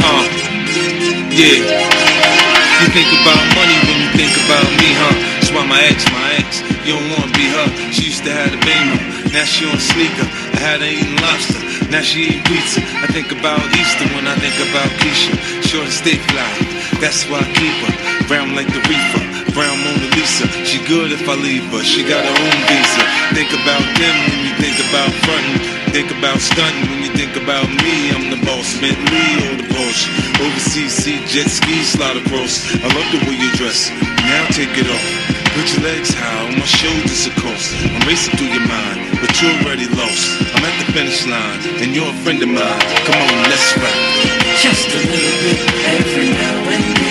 Uh, yeah. You think about money when you think about me, huh? That's why my ex, my ex, you don't wanna be her. She used to have a beamer, now she on sneaker. I had her eating lobster, now she eat pizza. I think about Easter when I think about Keisha. To stay fly, that's why I keep her. Brown like the reefer, brown Mona Lisa. She good if I leave her, she got her own visa. Think about them when you think about frontin'. Think about stunting when you think about me. I'm the boss, Bentley or the Porsche. Overseas, see jet ski slide across. I love the way you dress. Now take it off. Put your legs high on my shoulders, of course. I'm racing through your mind, but you're already lost. I'm at the finish line, and you're a friend of mine. Come on, let's ride. Just a little bit every now and then.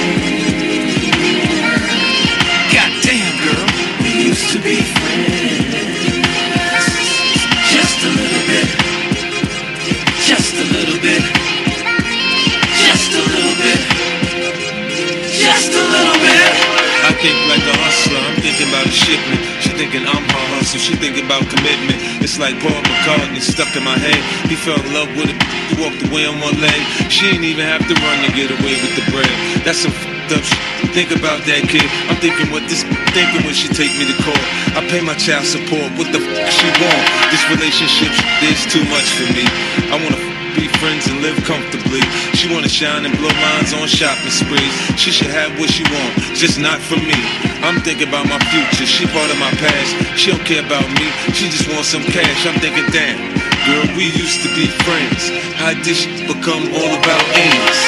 Thinking about a shipment. She thinking I'm her hustle, she thinking about commitment. It's like Paul McCartney stuck in my head. He fell in love with it, he walked away on one leg. She ain't even have to run to get away with the bread. That's some fed up shit. Think about that kid. I'm thinking what this thinking when she take me to court. I pay my child support. What the f she want? This relationship is too much for me. I wanna be friends and live comfortably. She wanna shine and blow minds on shopping sprees. She should have what she want, just not for me. I'm thinking about my future. She part of my past. She don't care about me. She just wants some cash. I'm thinking, damn, girl, we used to be friends. How did shit become all about ends?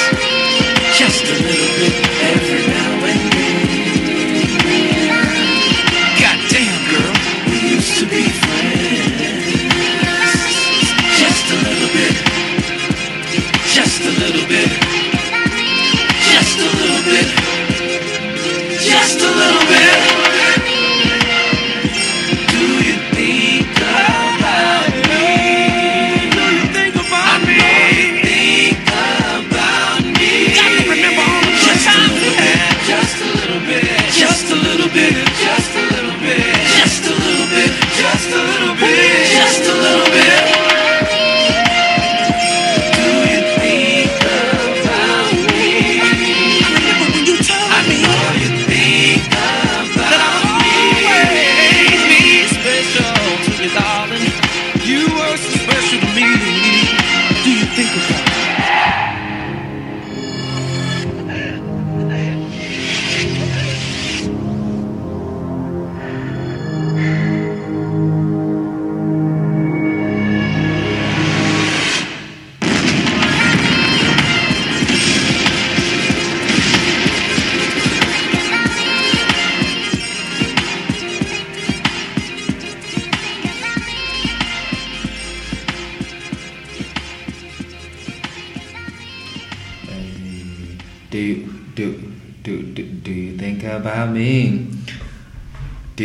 Just a little bit every now Just a little bit.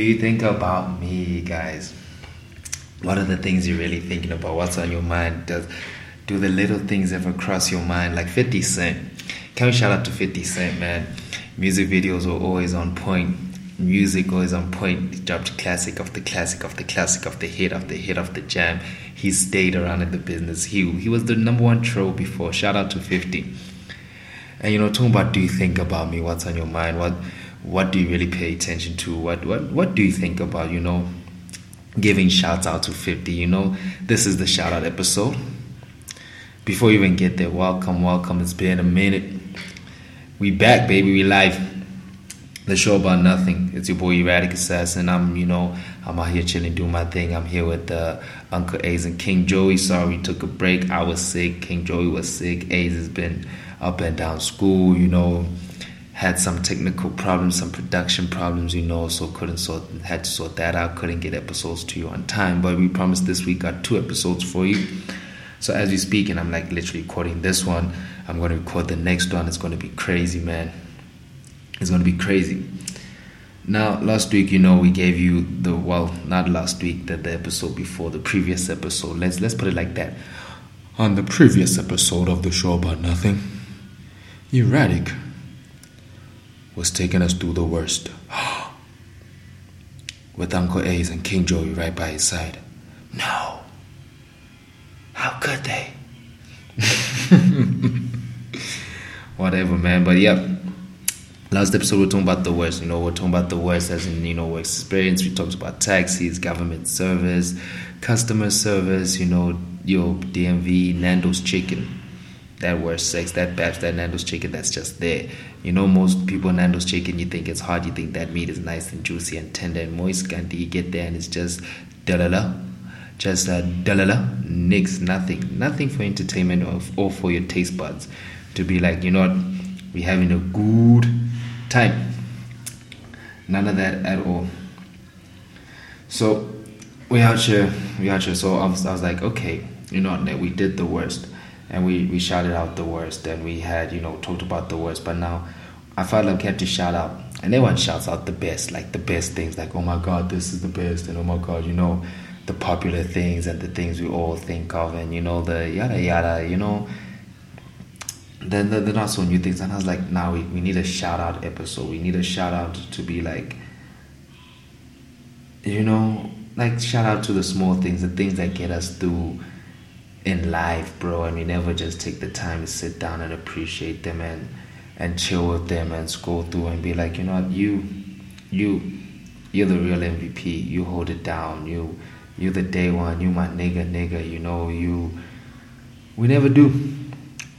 You think about me, guys? What are the things you're really thinking about? What's on your mind? Does do the little things ever cross your mind? Like 50 Cent. Can we shout out to 50 Cent, man? Music videos were always on point. Music always on point. He dropped classic of the classic of the classic of the hit of the hit of the jam. He stayed around in the business. He he was the number one troll before. Shout out to 50. And you know, talking about do you think about me? What's on your mind? What what do you really pay attention to? What what what do you think about? You know, giving shouts out to 50. You know, this is the shout out episode. Before you even get there, welcome, welcome. It's been a minute. We back, baby. We live. The show about nothing. It's your boy Erratic Assassin. I'm, you know, I'm out here chilling, doing my thing. I'm here with uh, Uncle Ace and King Joey. Sorry we took a break. I was sick. King Joey was sick. Ace has been up and down school, you know, had some technical problems, some production problems, you know, so couldn't sort had to sort that out, couldn't get episodes to you on time. But we promised this week got two episodes for you. So as we speak, and I'm like literally recording this one, I'm gonna record the next one. It's gonna be crazy, man. It's gonna be crazy. Now, last week, you know, we gave you the well, not last week, the, the episode before, the previous episode. Let's let's put it like that. On the previous episode of the show about nothing, Erratic was taking us through the worst. With Uncle Ace and King Joey right by his side. No. How could they? Whatever, man. But yep. Last episode, we are talking about the worst. You know, we're talking about the worst as in, you know, experience. We talked about taxis, government service, customer service, you know, your DMV, Nando's chicken. That worst sex, that batch, that Nando's chicken that's just there. You know, most people, Nando's chicken, you think it's hard, you think that meat is nice and juicy and tender and moist. Can't you get there and it's just da la la just uh, dalala, nix, nothing, nothing for entertainment or, or for your taste buds to be like, you know what, we're having a good time. None of that at all. So we out here, we out here. So I was, I was like, okay, you know what, we did the worst, and we we shouted out the worst, and we had you know talked about the worst, but now I felt like I had to shout out, and everyone shouts out the best, like the best things, like oh my god, this is the best, and oh my god, you know the popular things and the things we all think of and you know the yada yada you know. Then the, the not so new things. And i was like now we, we need a shout out episode. We need a shout out to be like you know like shout out to the small things the things that get us through in life bro and we never just take the time to sit down and appreciate them and and chill with them and scroll through and be like you know what you you you're the real mvp you hold it down you you're the day one, you my nigga, nigga, you know, you we never do.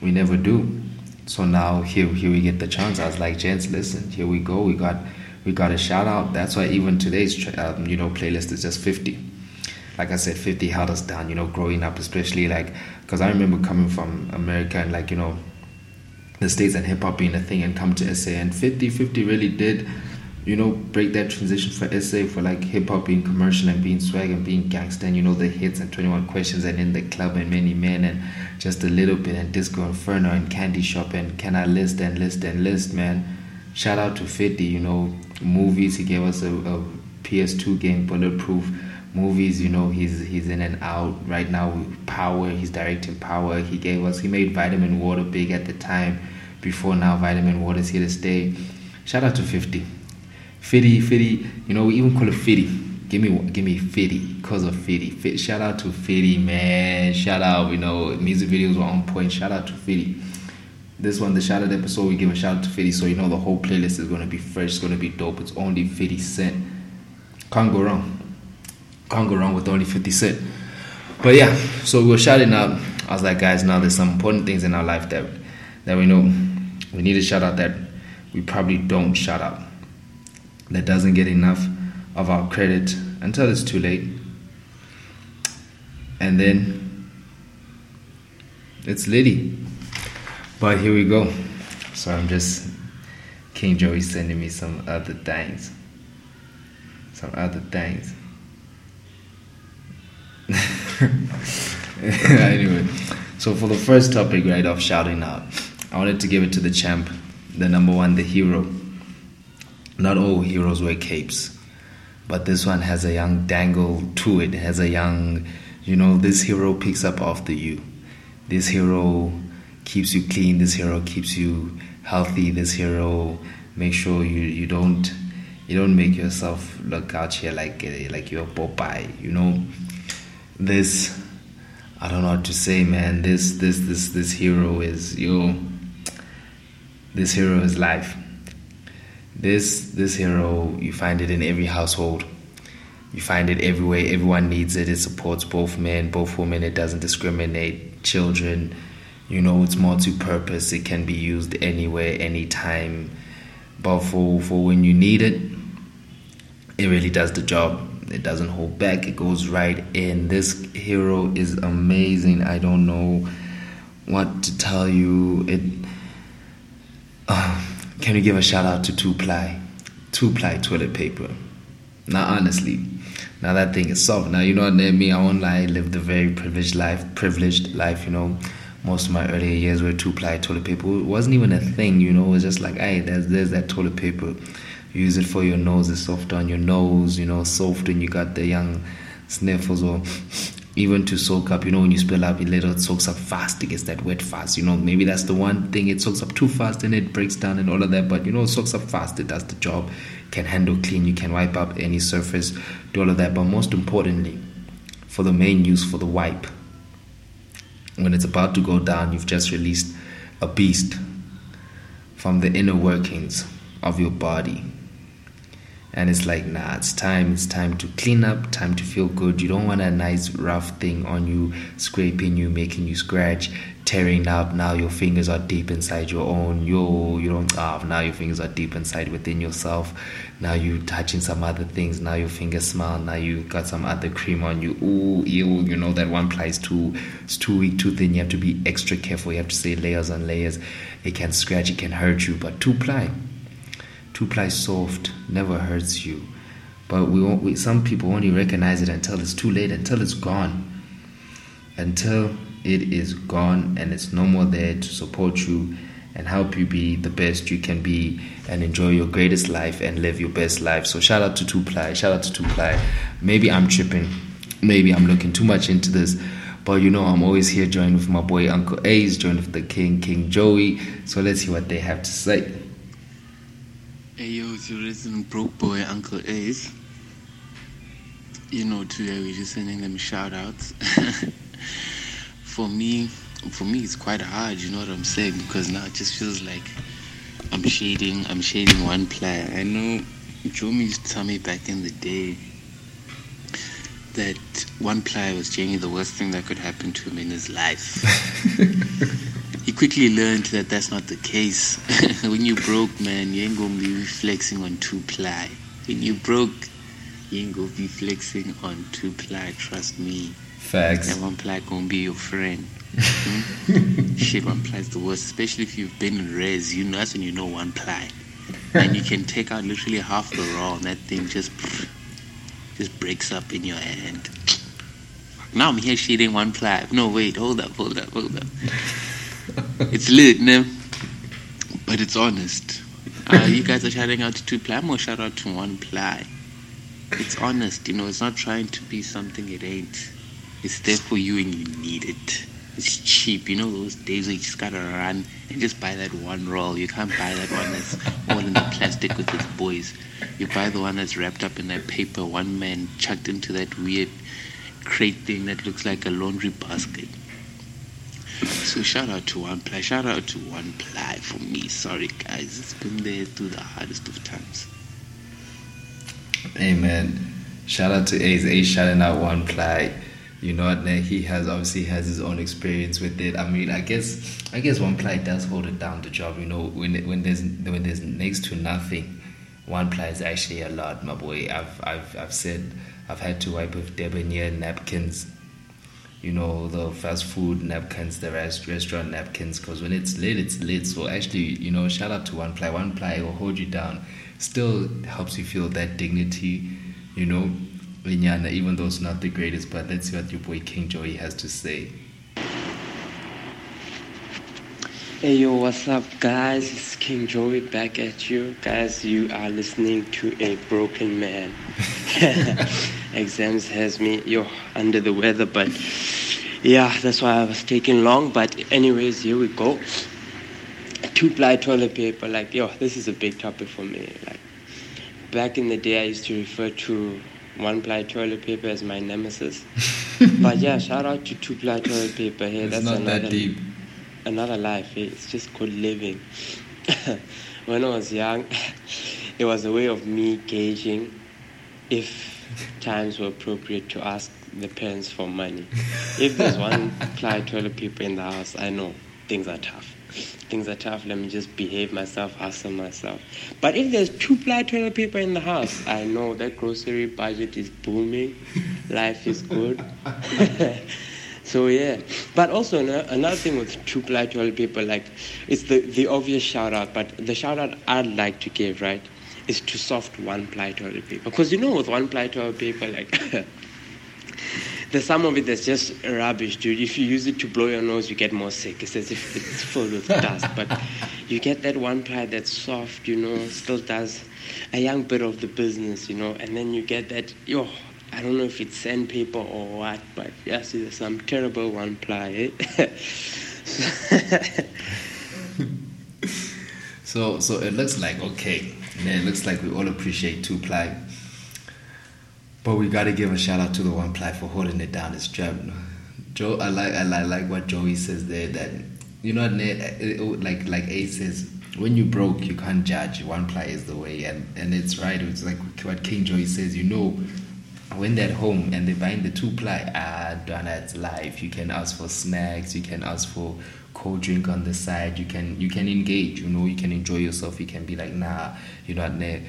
We never do. So now here here we get the chance. I was like, gents, listen, here we go. We got we got a shout out. That's why even today's um, you know playlist is just 50. Like I said, 50 held us down. You know, growing up, especially like because I remember coming from America and like you know the states and hip hop being a thing and come to SA and 50 50 really did you know, break that transition for SA for like hip hop being commercial and being swag and being gangster and you know the hits and 21 questions and in the club and many men and just a little bit and disco inferno and candy shop and can I list and list and list man. Shout out to 50, you know, movies he gave us a, a PS2 game bulletproof movies, you know, he's he's in and out right now power, he's directing power. He gave us he made vitamin water big at the time. Before now vitamin water is here to stay. Shout out to 50 Fitty, Fitty, you know, we even call it Fitty. Give me, give me Fitty because of Fitty. Fit, shout out to Fitty, man. Shout out, you know, music videos were on point. Shout out to Fitty. This one, the shout out episode, we give a shout out to Fitty, so you know the whole playlist is gonna be fresh, it's gonna be dope. It's only 50 Cent. Can't go wrong. Can't go wrong with only 50 Cent. But yeah, so we were shouting out. I was like, guys, now there's some important things in our life that that we know we need to shout out that we probably don't shout out that doesn't get enough of our credit until it's too late. And then it's Liddy. But here we go. So I'm just King Joey sending me some other things. Some other things. anyway, so for the first topic, right of shouting out, I wanted to give it to the champ, the number one, the hero not all heroes wear capes, but this one has a young dangle to it. has a young, you know, this hero picks up after you. This hero keeps you clean. This hero keeps you healthy. This hero makes sure you, you don't you don't make yourself look out here like like you're Popeye. You know, this I don't know what to say, man. This this this this hero is you. This hero is life. This this hero you find it in every household. You find it everywhere. Everyone needs it. It supports both men both women. It doesn't discriminate children. You know it's multi-purpose. It can be used anywhere anytime. But for for when you need it it really does the job it doesn't hold back it goes right in this hero is amazing i don't know what to tell you it uh, can you give a shout out to two ply, two ply toilet paper? Now, honestly, now that thing is soft. Now you know what me. I won't lie. I lived a very privileged life. Privileged life. You know, most of my earlier years were two ply toilet paper. It wasn't even a thing. You know, it was just like, hey, there's there's that toilet paper. Use it for your nose. It's soft on your nose. You know, soft and you got the young sniffles or even to soak up. You know, when you spill up a little, it soaks up fast. It gets that wet fast. You know, maybe that's the one thing. It soaks up too fast and it breaks down and all of that. But you know, it soaks up fast. It does the job. Can handle clean. You can wipe up any surface. Do all of that. But most importantly, for the main use for the wipe. When it's about to go down, you've just released a beast from the inner workings of your body. And it's like, nah, it's time, it's time to clean up, time to feel good. You don't want a nice rough thing on you, scraping you, making you scratch, tearing up. Now your fingers are deep inside your own. Yo, you don't ah, now your fingers are deep inside within yourself. Now you touching some other things. Now your fingers smell. Now you got some other cream on you. Ew, you know that one ply is too it's too weak, too thin. You have to be extra careful. You have to say layers on layers. It can scratch, it can hurt you, but two ply two ply soft never hurts you. But we, won't, we some people only recognize it until it's too late until it's gone. Until it is gone and it's no more there to support you and help you be the best you can be and enjoy your greatest life and live your best life. So shout out to two ply shout out to two ply maybe i'm tripping maybe i'm looking too much into this but you know i'm always here joined with my boy uncle ace joined with the king king joey. So let's see what they have to say Hey yo, it's your resident broke boy, Uncle Ace. You know, today we're just sending them shout outs. for me, for me, it's quite hard, you know what I'm saying? Because now it just feels like I'm shading, I'm shading one player. I know Jomi used to tell me back in the day that one player was genuinely the worst thing that could happen to him in his life. he quickly learned that that's not the case. when you broke, man, you ain't gonna be flexing on two ply. When you broke, you ain't gonna be flexing on two ply. Trust me. facts And one ply gonna be your friend. Hmm? Shit, one ply is the worst, especially if you've been in res. You know that's when you know one ply, and you can take out literally half the raw, and that thing just just breaks up in your hand. Now I'm here shading one ply. No, wait, hold up, hold up, hold up. It's lit, no? But it's honest. Uh, you guys are shouting out to two ply. I'm shout out to one ply. It's honest, you know. It's not trying to be something it ain't. It's there for you and you need it. It's cheap, you know. Those days where you just gotta run and just buy that one roll. You can't buy that one that's all in the plastic with its boys. You buy the one that's wrapped up in that paper. One man chucked into that weird crate thing that looks like a laundry basket. So shout out to One Ply. Shout out to One Ply for me. Sorry guys, it's been there through the hardest of times. Amen. Shout out to Ace. Ace shouting out one ply. You know what? He has obviously has his own experience with it. I mean, I guess I guess one ply does hold it down the job. You know, when when there's when there's next to nothing, one ply is actually a lot, my boy. I've I've I've said I've had to wipe with debonair napkins. You know the fast food napkins, the rest, restaurant napkins. Because when it's lit, it's lit. So actually, you know, shout out to one ply. One ply will hold you down. Still helps you feel that dignity. You know, Vinyana, even though it's not the greatest. But let's see what your boy King Joey has to say. Hey yo, what's up, guys? It's King Joey back at you. Guys, you are listening to a broken man. Exams has me yo under the weather, but yeah, that's why I was taking long. But anyways, here we go. Two ply toilet paper, like yo, this is a big topic for me. Like back in the day, I used to refer to one ply toilet paper as my nemesis. but yeah, shout out to two ply toilet paper. Hey, It's that's not another that deep. another life. It's just called living. when I was young, it was a way of me gauging if times were appropriate to ask the parents for money. If there's one ply toilet paper in the house, I know things are tough. Things are tough. Let me just behave myself, hustle myself. But if there's two ply toilet paper in the house, I know that grocery budget is booming. Life is good. So yeah, but also ano- another thing with two ply toilet paper, like it's the the obvious shout out, but the shout out I'd like to give, right, is to soft one ply toilet paper, because you know with one ply toilet paper, like there's some of it that's just rubbish, dude. If you use it to blow your nose, you get more sick. It's as if it's filled with dust. But you get that one ply that's soft, you know, still does a young bit of the business, you know, and then you get that, yo, I don't know if it's sandpaper or what, but yes, there's some terrible one ply. Eh? So so it looks like okay. And it looks like we all appreciate two ply. But we gotta give a shout out to the one ply for holding it down his job. Joe I like I like, what Joey says there that you know like like A says when you broke you can't judge one ply is the way and and it's right it's like what King Joey says you know when they're at home and they're buying the two ply, ah, done it's life. You can ask for snacks, you can ask for cold drink on the side, you can you can engage, you know, you can enjoy yourself, you can be like, nah, you're not there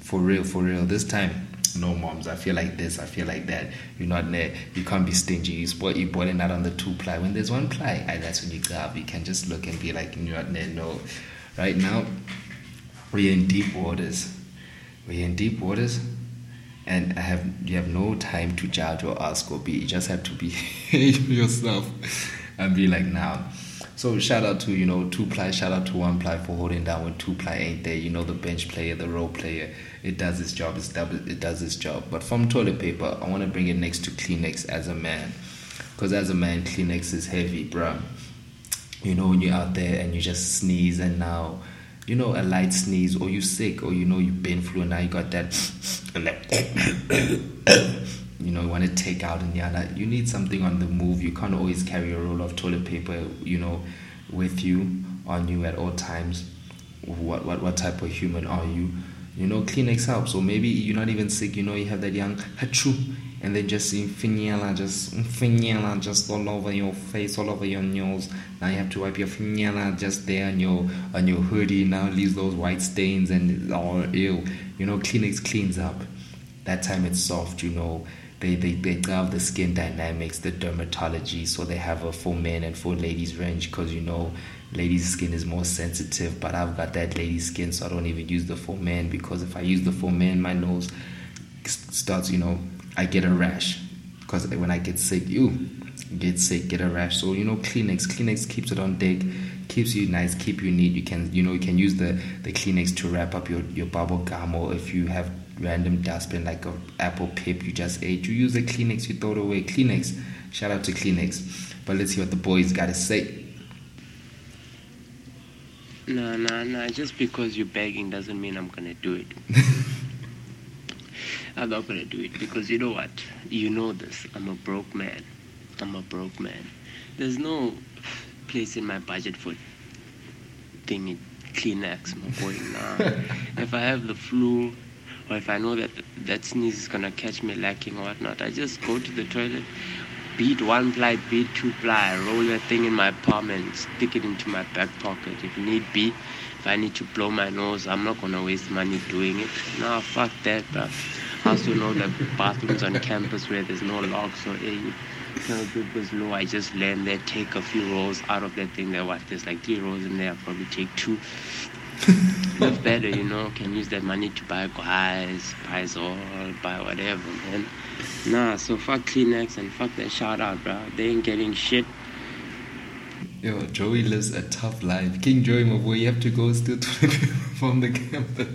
for real, for real. This time, no moms, I feel like this, I feel like that. You're not there, you can't be stingy, you spoil you boiling out on the two ply. When there's one ply, ah, that's when you grab, you can just look and be like, you're not there, no. Right now, we're in deep waters. We're in deep waters and I have you have no time to judge or ask or be. You just have to be yourself and be like now. So shout out to you know two ply, shout out to one ply for holding down when two ply ain't there. You know the bench player, the role player, it does its job. It's double, it does its job. But from toilet paper, I want to bring it next to Kleenex as a man, because as a man, Kleenex is heavy, bruh. You know when you're out there and you just sneeze and now you know, a light sneeze, or you sick, or you know you've been flu, and now you got that, and that you know, you want to take out yeah, you need something on the move. You can't always carry a roll of toilet paper, you know, with you on you at all times. What what what type of human are you? You know, Kleenex helps. Or maybe you're not even sick. You know, you have that young hachu, and then just see finiela, just finiela, just all over your face, all over your nose. Now you have to wipe your finiela just there on your on your hoodie. Now leaves those white stains and all ew. You know, Kleenex cleans up. That time it's soft. You know, they they they have the skin dynamics, the dermatology. So they have a for men and for ladies range because you know ladies' skin is more sensitive, but I've got that lady skin, so I don't even use the for men because if I use the for men, my nose starts, you know, I get a rash because when I get sick, you get sick, get a rash. So you know, Kleenex, Kleenex keeps it on deck, keeps you nice, keep you neat. You can, you know, you can use the the Kleenex to wrap up your your bubble gum, or if you have random dustbin like a apple pip you just ate, you use a Kleenex, you throw it away. Kleenex, shout out to Kleenex. But let's hear what the boys got to say. No, no, no. Just because you're begging doesn't mean I'm gonna do it. I'm not gonna do it because you know what? You know this. I'm a broke man. I'm a broke man. There's no place in my budget for thingy Kleenex, my boy. Nah. if I have the flu, or if I know that that sneeze is gonna catch me lacking or whatnot, I just go to the toilet, beat one ply, beat two ply, roll that thing in my palm and stick it into my back pocket if need be. If I need to blow my nose, I'm not gonna waste money doing it. Nah, fuck that, bruh. I also know that bathrooms on campus where there's no locks or hey, no goes low. I just land there, take a few rolls out of that thing. There, what? There's like three rolls in there. I'll probably take two. Live better, you know. Can use that money to buy guys, buy Zol, buy whatever, man. Nah, so fuck Kleenex and fuck that shout out, bro. They ain't getting shit. Yo, Joey lives a tough life. King Joey, my boy, you have to go still to from the campus.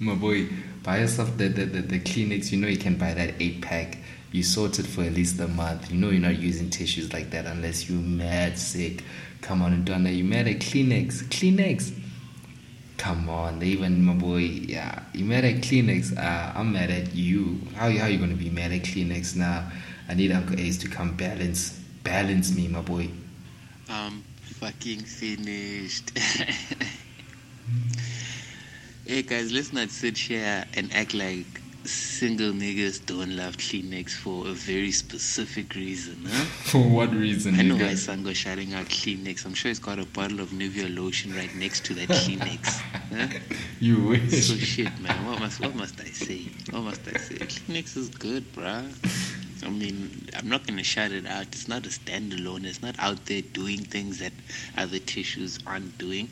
my boy, buy yourself the, the, the, the Kleenex. You know you can buy that eight pack. You sort it for at least a month. You know you're not using tissues like that unless you're mad sick. Come on that. You mad at Kleenex. Kleenex. Come on, even my boy, yeah. You mad at Kleenex? Uh, I'm mad at you. How how you gonna be mad at Kleenex now? I need Uncle Ace to come balance balance me, my boy. I'm fucking finished. hey guys, let's not sit here and act like single niggas don't love Kleenex for a very specific reason, huh? For what reason? I know why Sango shouting out Kleenex. I'm sure he's got a bottle of Nivea lotion right next to that Kleenex. huh? You wish. So shit, man. What must what must I say? What must I say? Kleenex is good, bruh. I mean, I'm not gonna shout it out. It's not a standalone. It's not out there doing things that other tissues aren't doing.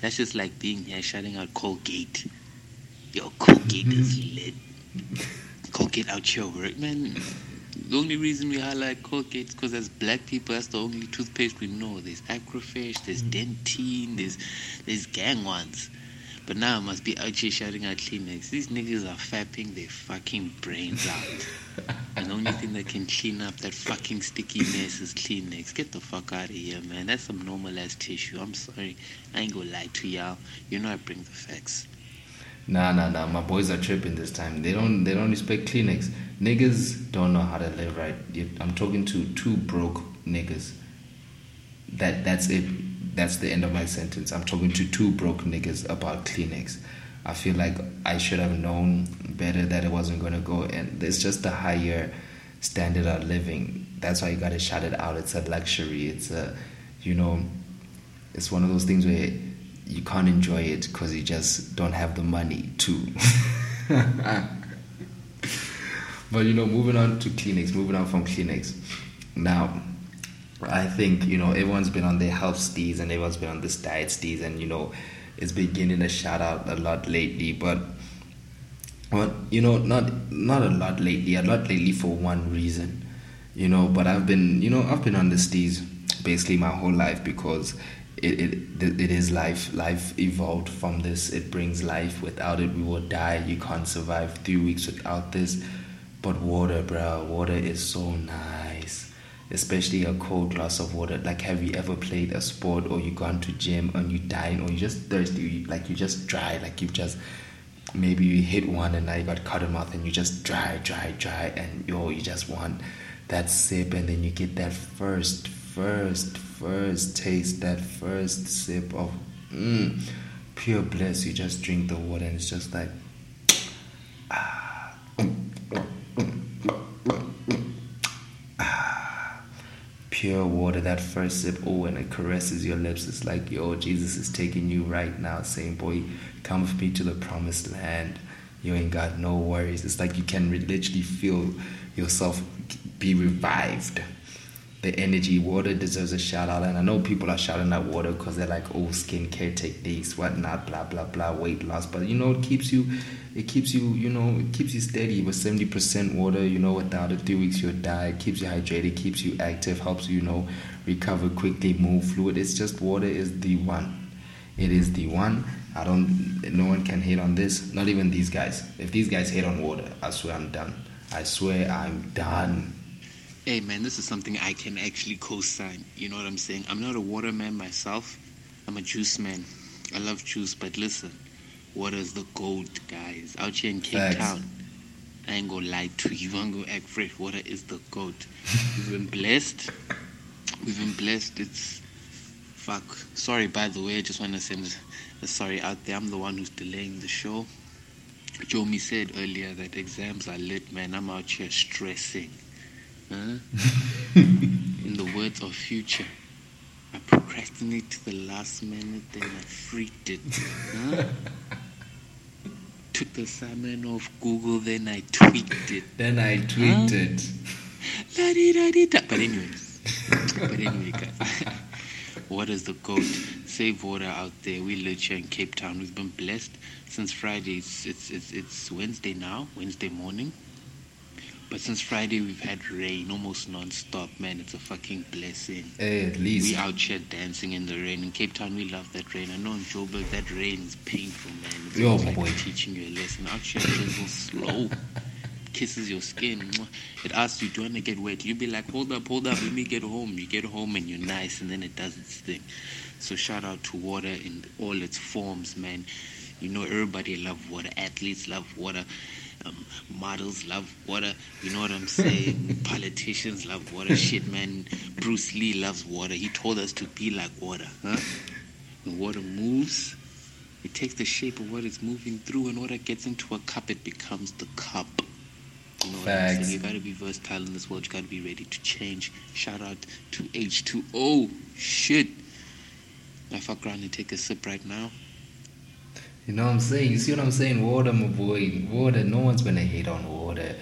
That's just like being here shouting out Colgate. Yo, Colgate is lit. Colgate out your work, man. The only reason we highlight Colgate is because as black people, that's the only toothpaste we know. There's Aquafresh, there's mm. Dentine, there's there's gang ones. But now I must be out here shouting out Kleenex. These niggas are fapping their fucking brains out. and the only thing that can clean up that fucking sticky mess is Kleenex. Get the fuck out of here, man. That's some normal ass tissue. I'm sorry. I ain't gonna lie to y'all. You know I bring the facts. Nah, nah, nah. My boys are tripping this time. They don't, they don't respect Kleenex. Niggas don't know how to live right. I'm talking to two broke niggas. That, that's it. That's the end of my sentence. I'm talking to two broke niggas about Kleenex. I feel like I should have known better that it wasn't gonna go. And it's just a higher standard of living. That's why you gotta shout it out. It's a luxury. It's a, you know, it's one of those things where you can't enjoy it because you just don't have the money to. but you know, moving on to Kleenex, moving on from Kleenex. Now, I think you know everyone's been on their health steez and everyone's been on this diet steez, and you know, it's been getting a shout out a lot lately. But, well, you know, not not a lot lately. A lot lately for one reason, you know. But I've been, you know, I've been on the steez basically my whole life because it, it it is life. Life evolved from this. It brings life. Without it, we will die. You can't survive three weeks without this. But water, bro, water is so nice. Especially a cold glass of water. Like, have you ever played a sport or you gone to gym and you dying or you just thirsty? Like you just dry. Like you just maybe you hit one and now you got cotton mouth and you just dry, dry, dry, and yo, you just want that sip and then you get that first, first, first taste, that first sip of mm, pure bliss. You just drink the water and it's just like pure water, that first sip, oh, and it caresses your lips. It's like, yo, Jesus is taking you right now, saying, boy, come with me to the promised land. You ain't got no worries. It's like you can literally feel yourself be revived. The energy, water deserves a shout out. And I know people are shouting out water because they're like, oh, skincare techniques, whatnot, blah, blah, blah, weight loss. But you know, it keeps you, it keeps you, you know, it keeps you steady with 70% water. You know, without it, three weeks you'll die. It keeps you hydrated, keeps you active, helps you, you know, recover quickly, move fluid. It's just water is the one. It is the one. I don't, no one can hate on this. Not even these guys. If these guys hate on water, I swear I'm done. I swear I'm done. Hey man, this is something I can actually co-sign. You know what I'm saying? I'm not a water man myself. I'm a juice man. I love juice, but listen, water is the gold, guys. Out here in Cape. Town, I ain't gonna lie to you. I'm gonna act fresh. Water is the gold. We've been blessed. We've been blessed. It's fuck. Sorry, by the way. I just want to send a sorry out there. I'm the one who's delaying the show. Jomi said earlier that exams are lit, man. I'm out here stressing. Huh? Mm-hmm. In the words of Future, I procrastinate to the last minute, then I freaked it. Huh? Took the assignment off Google, then I tweaked it. Then I tweeted. La-di-da-di-da. But anyways, but anyway, guys, water is the goat. Save water out there. We live here in Cape Town. We've been blessed since Friday. It's it's it's, it's Wednesday now, Wednesday morning. But since Friday, we've had rain almost non-stop, man. It's a fucking blessing. Hey, at least. We out here dancing in the rain. In Cape Town, we love that rain. I know in Joburg, that rain is painful, man. It's Yo, like boy. teaching you a lesson. Out here, gentle, slow. Kisses your skin. It asks you, do you want to get wet? You be like, hold up, hold up, let me get home. You get home and you're nice, and then it does its thing. So shout out to water in all its forms, man. You know, everybody love water. Athletes love water. Um, models love water. You know what I'm saying? Politicians love water. Shit, man. Bruce Lee loves water. He told us to be like water, huh? When water moves, it takes the shape of what it's moving through, and water gets into a cup, it becomes the cup. You know what I'm Facts. saying? You gotta be versatile in this world. You gotta be ready to change. Shout out to H2O. Shit. I fuck around and take a sip right now. You know what I'm saying? You see what I'm saying? Water, my boy. Water. No one's gonna hate on water.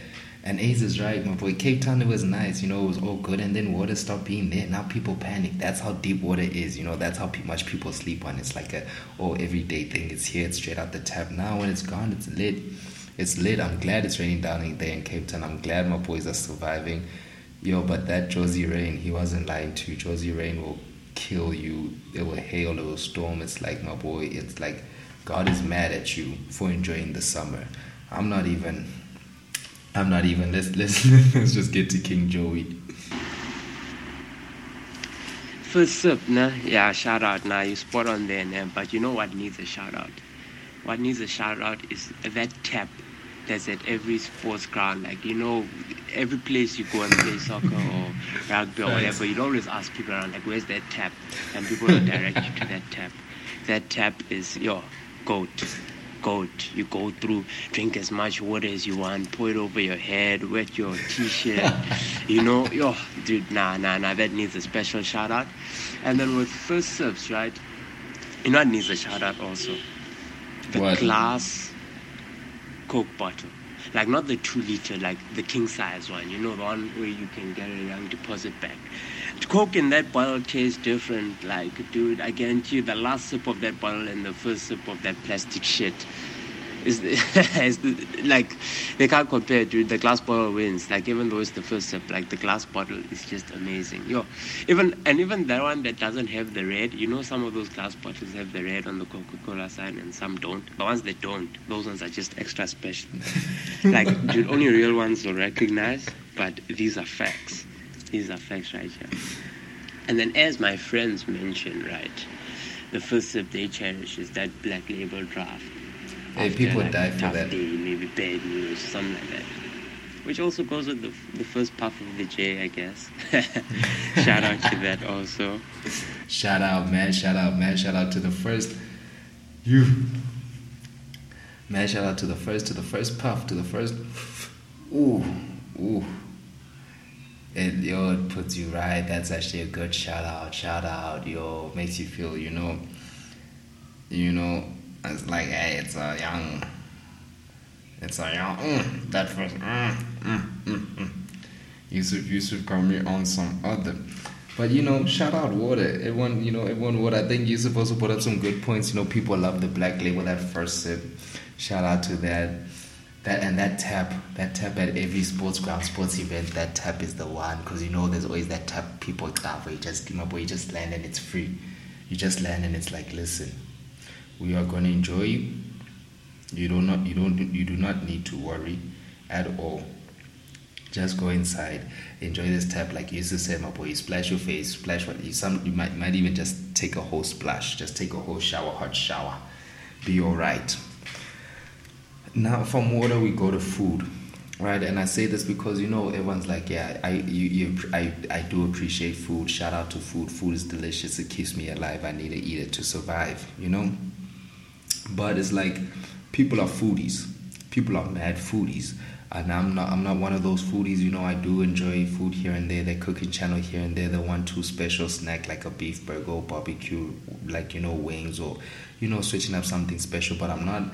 And Ace is right, my boy. Cape Town, it was nice. You know, it was all good. And then water stopped being there. Now people panic. That's how deep water is. You know, that's how pe- much people sleep on. It's like a oh everyday thing. It's here. It's straight out the tap. Now when it's gone, it's lit. it's lit. I'm glad it's raining down there in Cape Town. I'm glad my boys are surviving. Yo, but that Jozi Rain, he wasn't lying to you. Jozi Rain will kill you. It will hail, it will storm. It's like my boy. It's like God is mad at you for enjoying the summer. I'm not even. I'm not even. Let's let's let's just get to King Joey. First up, nah, yeah, shout out. Nah, you spot on there, nah, but you know what needs a shout out? What needs a shout out is that tap that's at every sports ground. Like, you know, every place you go and play soccer or rugby or whatever, you'd always ask people around, like, where's that tap? And people will direct you to that tap. That tap is your goat. Goat. You go through, drink as much water as you want, pour it over your head, wet your t shirt. you know, yo, dude, nah, nah, nah, that needs a special shout out. And then with first sips, right? You know, it needs a shout out also. The What? glass Coke bottle. Like not the two liter, like the king size one, you know, the one where you can get a young deposit back. Coke in that bottle tastes different. Like, dude, I guarantee you the last sip of that bottle and the first sip of that plastic shit is, is like they can't compare, dude. The glass bottle wins. Like even though it's the first sip, like the glass bottle is just amazing. Yo, even and even that one that doesn't have the red, you know, some of those glass bottles have the red on the Coca-Cola sign and some don't. The ones that don't, those ones are just extra special. like, dude, only real ones will recognize. But these are facts. These are facts right here. And then, as my friends mentioned, right, the first sip they cherish is that black label draft. Hey, people like, die for tough that. Day, maybe bad news, something like that. Which also goes with the, the first puff of the J, I guess. Shout out to that also. Shout out, man. Shout out, man. Shout out to the first. You. Man, shout out to the first, to the first puff, to the first. Ooh, ooh. It, yo, it puts you right. That's actually a good shout out. Shout out, yo. Makes you feel, you know, you know, it's like, hey, it's a young, it's a young, mm, that first, mm, mm, mm, mm. Yusuf, Yusuf got me on some other. But you know, shout out water. Everyone, you know, everyone water. I think Yusuf also put up some good points. You know, people love the black label, that first sip. Shout out to that. That and that tap, that tap at every sports ground, sports event, that tap is the one. Cause you know there's always that tap people tap where you just you know, where you just land and it's free. You just land and it's like, listen, we are gonna enjoy you. You do not you don't you do not need to worry at all. Just go inside, enjoy this tap like you used to say, my boy. Splash your face, splash what you some you might might even just take a whole splash, just take a whole shower, hot shower. Be alright. Now from water we go to food. Right, and I say this because you know everyone's like, yeah, I you, you I I do appreciate food. Shout out to food. Food is delicious. It keeps me alive. I need to eat it to survive. You know, but it's like people are foodies. People are mad foodies, and I'm not. I'm not one of those foodies. You know, I do enjoy food here and there. The cooking channel here and there. The one two special snack like a beef burger or barbecue, like you know wings or you know switching up something special. But I'm not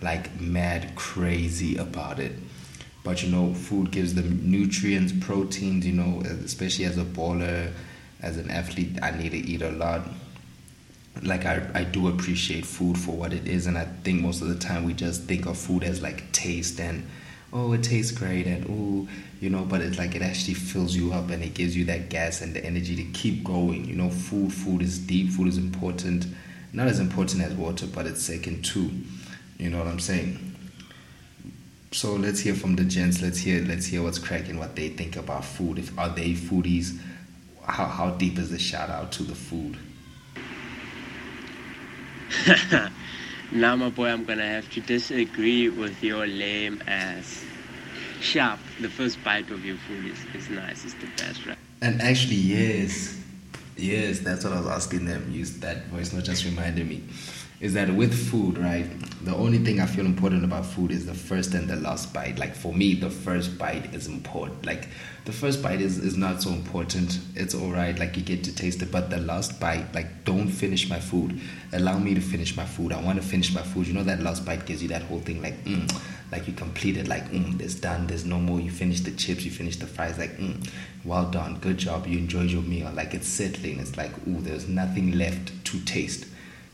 like mad crazy about it. But you know, food gives them nutrients, proteins. You know, especially as a baller, as an athlete, I need to eat a lot like I, I do appreciate food for what it is and i think most of the time we just think of food as like taste and oh it tastes great and oh you know but it's like it actually fills you up and it gives you that gas and the energy to keep going you know. Food food is deep food is important not as important as water but it's second too you know what i'm saying? So let's hear from the gents let's hear let's hear what's cracking what they think about food. If are they foodies? How, how deep is the shout out to the food now, my boy, I'm gonna have to disagree with your lame ass. Sharp, the first bite of your food is, is nice, it's the best, right? And actually, yes, yes, that's what I was asking them. Use that voice, not just reminding me. Is that with food, right? The only thing I feel important about food is the first and the last bite. Like for me, the first bite is important. Like the first bite is, is not so important. It's all right. Like you get to taste it, but the last bite, like don't finish my food. Allow me to finish my food. I want to finish my food. You know that last bite gives you that whole thing, like mm, like you completed, like mm, it's done. There's no more. You finish the chips. You finish the fries. Like mm, well done, good job. You enjoyed your meal. Like it's settling. It's like ooh, there's nothing left to taste.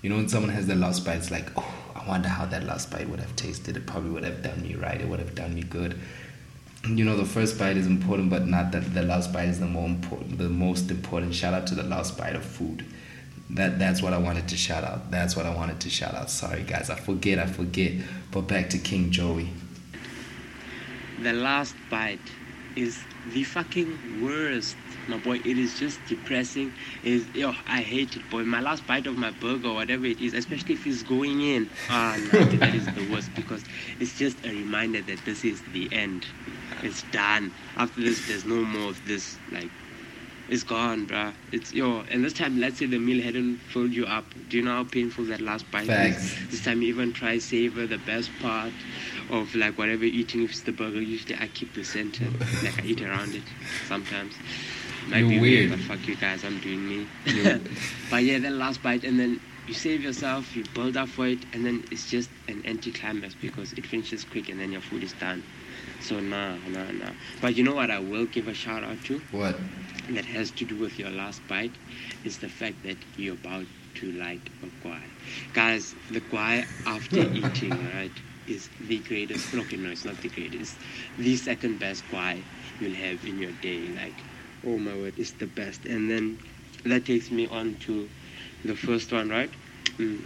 You know, when someone has their last bite, it's like, oh, I wonder how that last bite would have tasted. It probably would have done me right. It would have done me good. You know, the first bite is important, but not that the last bite is the more important, the most important. Shout out to the last bite of food. That that's what I wanted to shout out. That's what I wanted to shout out. Sorry guys, I forget, I forget. But back to King Joey. The last bite is the fucking worst. My boy, it is just depressing. Is yo, I hate it, boy. My last bite of my burger, whatever it is, especially if it's going in. Ah, no, that is the worst because it's just a reminder that this is the end. It's done. After this, there's no more of this. Like, it's gone, bruh. It's yo. And this time, let's say the meal hadn't filled you up. Do you know how painful that last bite Facts. is? This time, you even try savor the best part of like whatever you're eating. If it's the burger, usually I keep the center. like I eat around it sometimes. Might You're be weird. but fuck you guys, I'm doing me. But yeah, then last bite, and then you save yourself, you build up for it, and then it's just an anticlimax because it finishes quick and then your food is done. So nah, nah, nah. But you know what? I will give a shout out to What? that has to do with your last bite is the fact that you're about to light a guai. Guys, the guai after eating, right, is the greatest. Okay, no, it's not the greatest. The second best guai you'll have in your day. Like, oh my word, it's the best. And then that takes me on to the first one, right? Mm.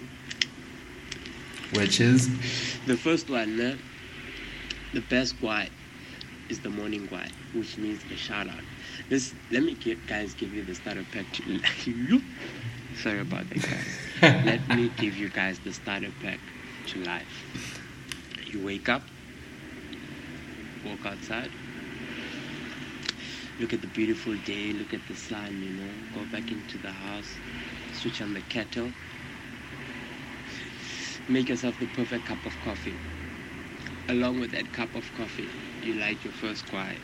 Which is The first one, eh, the best guai is the morning guai, which means a shout out. This, let me give, guys give you the starter pack to Sorry about that, guys. let me give you guys the starter pack to life. You wake up, walk outside, look at the beautiful day, look at the sun, you know, go back into the house, switch on the kettle, make yourself the perfect cup of coffee. Along with that cup of coffee, you light your first guai.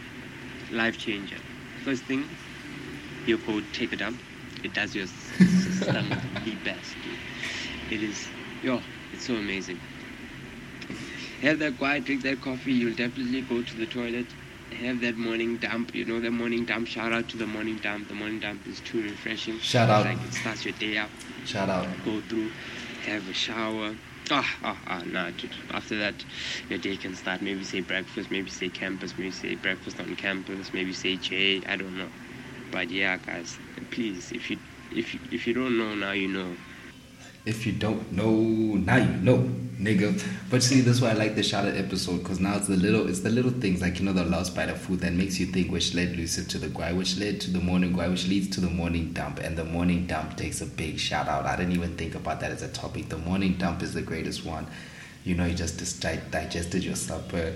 Life changer. First thing, you go take a dump. It does your s- stomach the best. It is, yo, it's so amazing. Have that guai, drink that coffee. You'll definitely go to the toilet. Have that morning dump. You know the morning dump. Shout out to the morning dump. The morning dump is too refreshing. Shout out. Like it starts your day up shout out. go through, have a shower. Ah, ah, ah, nah, dude. After that, your day can start. Maybe say breakfast, maybe say campus, maybe say breakfast on campus, maybe say J. I don't know. But yeah, guys, please, if you if you, if you don't know now, you know. If you don't know, now you know, nigga. But see, that's why I like the shout out episode because now it's the little, it's the little things like you know the last bite of food that makes you think, which led Lucid to the guai, which led to the morning guai, which leads to the morning dump, and the morning dump takes a big shout out. I didn't even think about that as a topic. The morning dump is the greatest one. You know, you just digested your supper,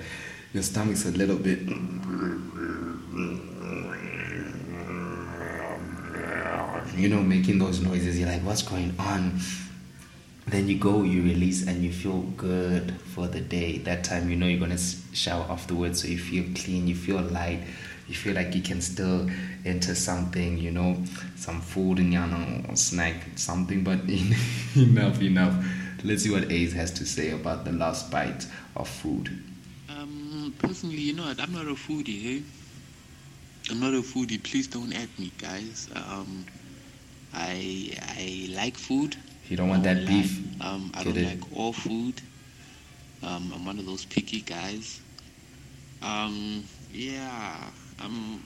your stomach's a little bit. You know, making those noises. You're like, what's going on? Then you go you release and you feel good for the day that time you know you're gonna shower afterwards so you feel clean you feel light you feel like you can still enter something you know some food and you know snack something but enough enough let's see what ace has to say about the last bite of food Um, personally, you know? I'm not a foodie, hey? I'm not a foodie. Please don't at me, guys. Um, I I like food. You don't want that beef. Um, I Get don't it. like all food. Um, I'm one of those picky guys. Um, yeah, I'm.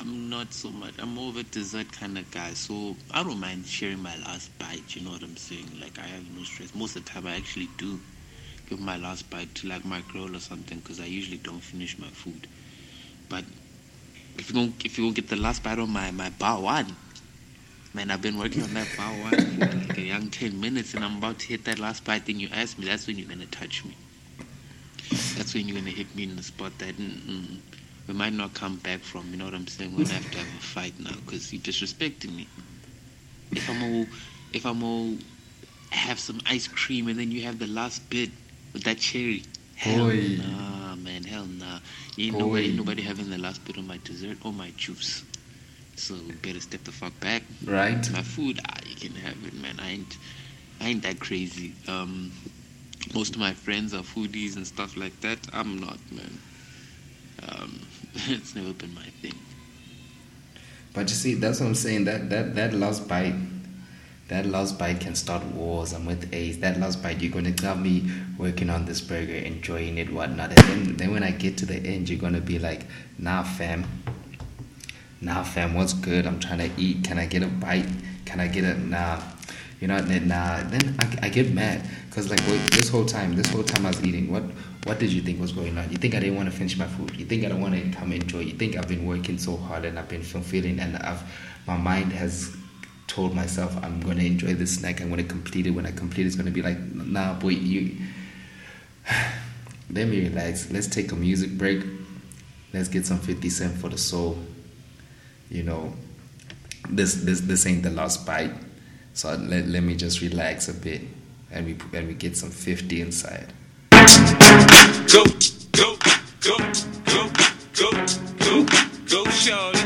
I'm not so much. I'm more of a dessert kind of guy, so I don't mind sharing my last bite. You know what I'm saying? Like I have no stress. Most of the time, I actually do give my last bite to like my girl or something because I usually don't finish my food. But if you don't, if you don't get the last bite on my my bar one, man, I've been working on that bar one for like a young ten minutes, and I'm about to hit that last bite. Then you ask me, that's when you're gonna touch me. That's when you're gonna hit me in the spot that mm, we might not come back from. You know what I'm saying? We're gonna have to have a fight now because you're disrespecting me. If I'm all, if I'm all, have some ice cream and then you have the last bit with that cherry. Hell nah, man. Hell nah. Ain't nobody, ain't nobody having the last bit of my dessert or my juice. So better step the fuck back. right My food, ah, you can have it, man. I ain't, I ain't that crazy. Um, most of my friends are foodies and stuff like that. I'm not, man. Um, it's never been my thing. But you see, that's what I'm saying. That that that last bite, that last bite can start wars. I'm with Ace. That last bite, you're gonna tell me working on this burger, enjoying it, whatnot. And then, then when I get to the end, you're gonna be like, nah, fam. Nah, fam, what's good? I'm trying to eat. Can I get a bite? Can I get a nah? You know, then nah. Then I, I get mad because like wait, this whole time, this whole time I was eating, what what did you think was going on? You think I didn't want to finish my food? You think I don't want to come enjoy? You think I've been working so hard and I've been fulfilling and I've my mind has told myself I'm gonna enjoy this snack. I'm gonna complete it. When I complete it, it's gonna be like, nah, boy, you. Let me relax. Let's take a music break. Let's get some 50 Cent for the soul. You know, this this this ain't the last bite. So let, let me just relax a bit and we and we get some 50 inside. Go, go, go, go, go, go, go, shorty.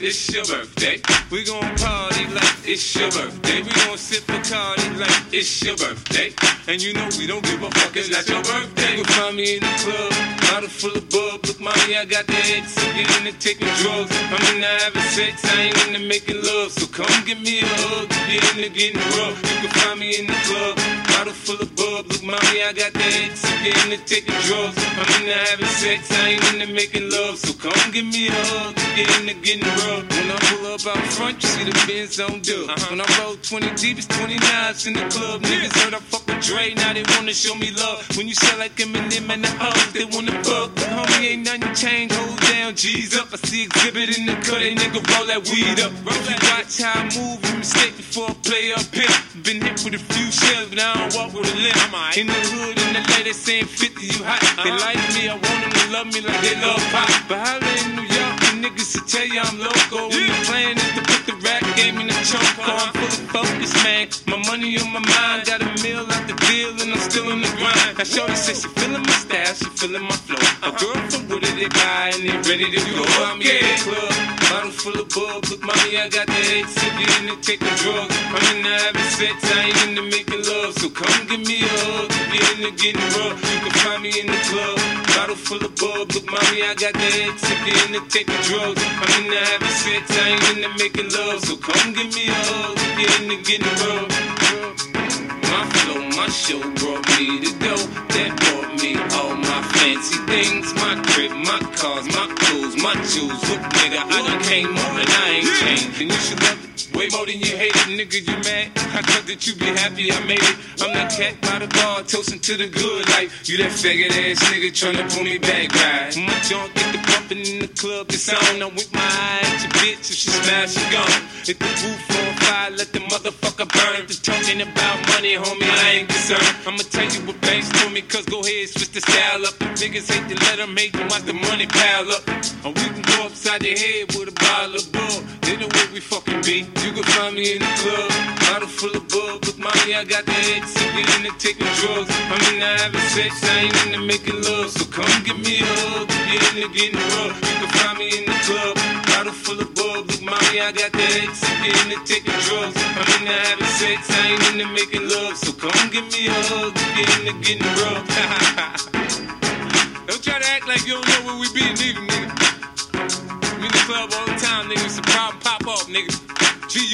It's your birthday. We gon' party like it's your birthday. We gon' sip Bacardi like it's your birthday. And you know we don't give a fuck, it's not your birthday. You can find me in the club, bottle full of bub. Look, mommy, I got the X. I'm getting into taking drugs. I'm into having sex, I ain't into making love. So come give me a hug, get into getting rough. You can find me in the club, bottle full of bub. Look, mommy, I got the X. I'm getting into taking drugs. I'm into having sex, I ain't into making love. So come give me a hug, get into getting rough. When I pull up out front, you see the Benz on dub. Uh-huh. When I roll 20 deep, it's 29s in the club. Niggas heard I fuck with Dre, now they wanna show me love. When you sell like Eminem and the O's, they wanna fuck. But homie, ain't nothing changed, hold down, G's up. I see Xzibit in the cut, they nigga roll that weed up. If you watch how I move, you mistake before I play up here. Been hit with a few shells, but I don't walk with a limp. In the hood, in the lady saying 50, you hot. They like me, I want them to love me like they love pop. But holla in New York, niggas to tell you I'm loco. And the plan is to put the rap game in the choke. I'm fully focused, man. My money on my mind, got a meal out the deal, and I'm still in the grind. Now, Shorty says she feeling my style, she feeling my flow. A girl from Wooded, they buy, and they ready to go. I'm in the club, bottle full of bub. Look, mommy, I got the X, if you into taking drugs. I'm into having sex, I ain't into making love. So come give me a hug, if you into getting rough. You can find me in the club, bottle full of bub. Look, mommy, I got the X, if you into taking drugs. I'm into having sex, I ain't into making love. So come give me a hug, if you into getting rough. My show brought me to go. That brought me all my fancy things. My crib, my cars, my clothes, my jewels. Look, nigga, I done came up and I ain't changed. And you should love it. Way more than you hate it, nigga, you mad? I thought that you be happy I made it. I'm that cat by the bar, toasting to the good life. You that faggot ass nigga tryna pull me back, right? My junk get the bumping in the club, it's on. I'm with my eye at your bitch, if she smash, she gone. Hit the roof on let the motherfucker burn. They talking about money, homie, I ain't concerned. I'ma tell you what banks told me, cause go ahead, switch the style up. Niggas hate to let them hate them, watch the money pile up. Or we can go upside the head with a bottle of bull. They know where we fucking be. You can find me in the club, bottle full of bub. Look, mommy, I got the X, so get into taking drugs. I'm into having sex, I ain't into making love. So come give me a hug, if you're into getting rough. You can find me in the club, bottle full of bub. Mommy, I got the X, so get into taking drugs. I'm into having sex, I ain't into making love. So come give me a hug, get into getting rough. don't try to act like you don't know where we be, neither, nigga. I'm in the club all the time, nigga. It's a problem, pop off, nigga. G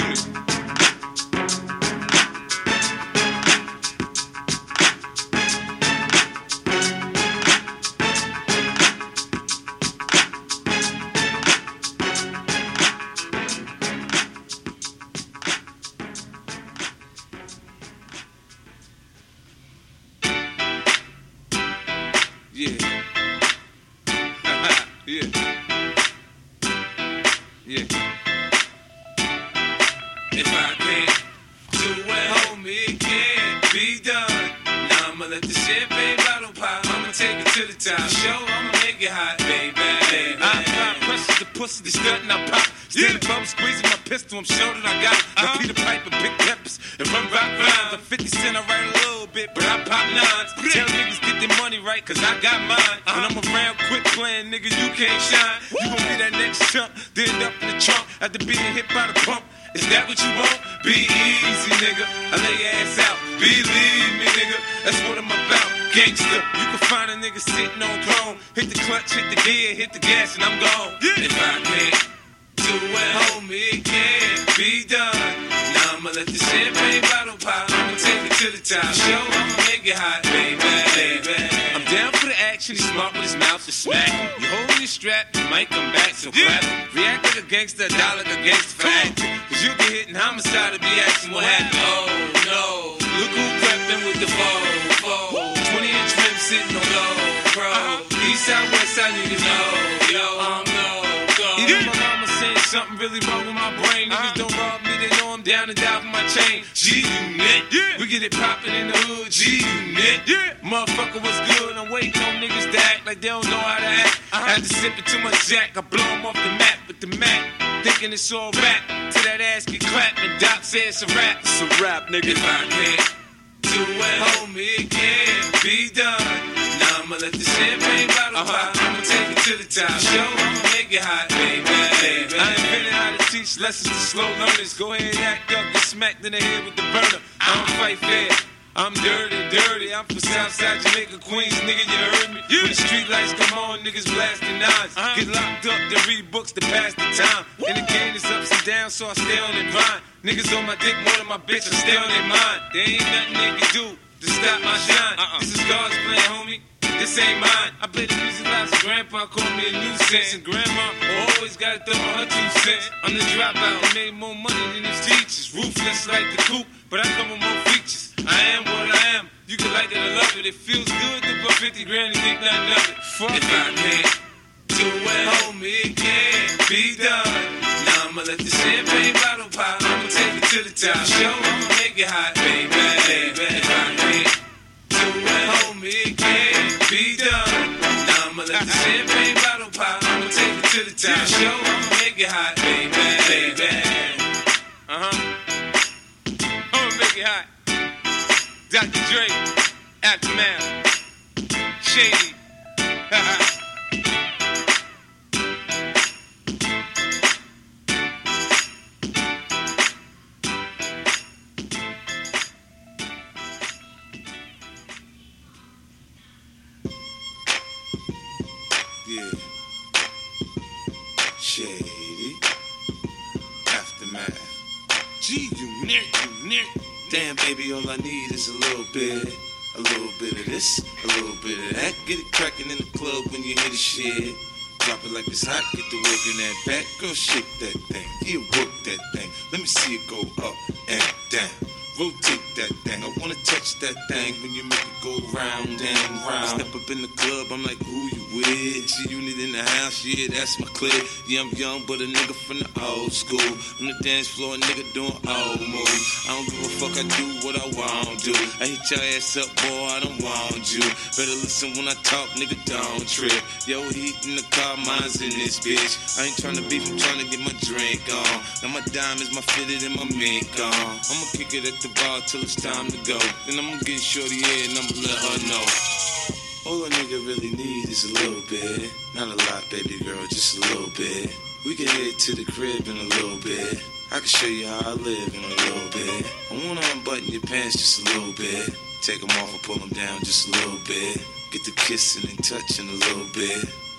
act. I had to sip too much jack, I blow 'em off the map with the Mac. Thinking it's all rap, till that ass get clapped and Doc says it's a rap. It's a rap, nigga. If I can't it, can't be done. Now I'ma let the champagne bottle pop. I'ma take it to the top. Show, I'ma make it hot, baby, baby. Uh huh. I'ma make it hot. Dr. Dre, Aftermath, Shady. Is a little bit. A little bit of this, a little bit of that. Get it cracking in the club when you hear the shit. Drop it like it's hot, get the work in that back. Girl, shake that thing. Yeah, work that thing. Let me see it go up and down. Rotate that thing. I wanna touch that thing when you make it go round and round. Step up in the club, I'm like, who you with? G unit in the house, yeah, that's my clique. Yeah, I'm young, but a nigga from the old school. On the dance floor, a nigga doing old moves. I don't give a fuck, I do what I want to. I hit your ass up, boy, I don't want you. Better listen when I talk, nigga, don't trip. Yo, heat in the car, mine's in this bitch. I ain't tryna beef, I'm tryna get my drink on. Now my diamonds, my fitted, and my mink on. I'ma kick it at the bar till it's time to go. Then I'ma get shorty here and I'ma let her know. All a nigga really need is a little bit. Not a lot, baby girl, just a little bit. We can head to the crib in a little bit. I can show you how I live in a little bit. I wanna unbutton your pants just a little bit. Take them off and pull them down just a little bit. Get the kissing and touching a little bit.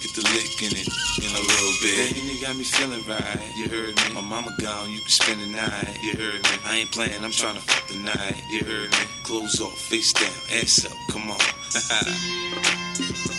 Get the lick in it in a little bit. Baby, you got me feeling right. You heard me. My mama gone, you can spend the night. You heard me. I ain't playing, I'm trying to fuck the night. You heard me. Clothes off, face down, ass up, come on.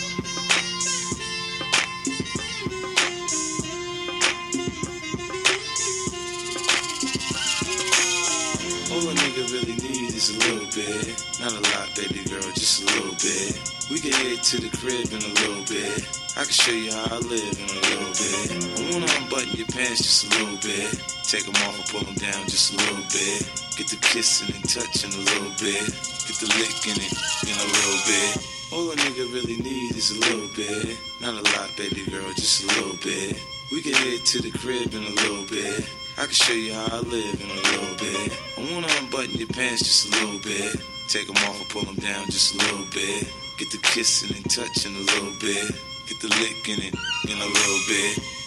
All a nigga really needs is a little bit. Not a lot, baby girl, just a little bit. We can head to the crib in a little bit. I can show you how I live in a little bit. I wanna unbutton your pants just a little bit. Take them off and pull them down just a little bit. Get the kissing and touching a little bit. Get the licking it in a little bit. All a nigga really needs is a little bit. Not a lot, baby girl, just a little bit. We can head to the crib in a little bit. I can show you how I live in a little bit. I wanna unbutton your pants just a little bit. Take them off and pull them down just a little bit. Get the kissing and touching a little bit. Get the licking in a little bit.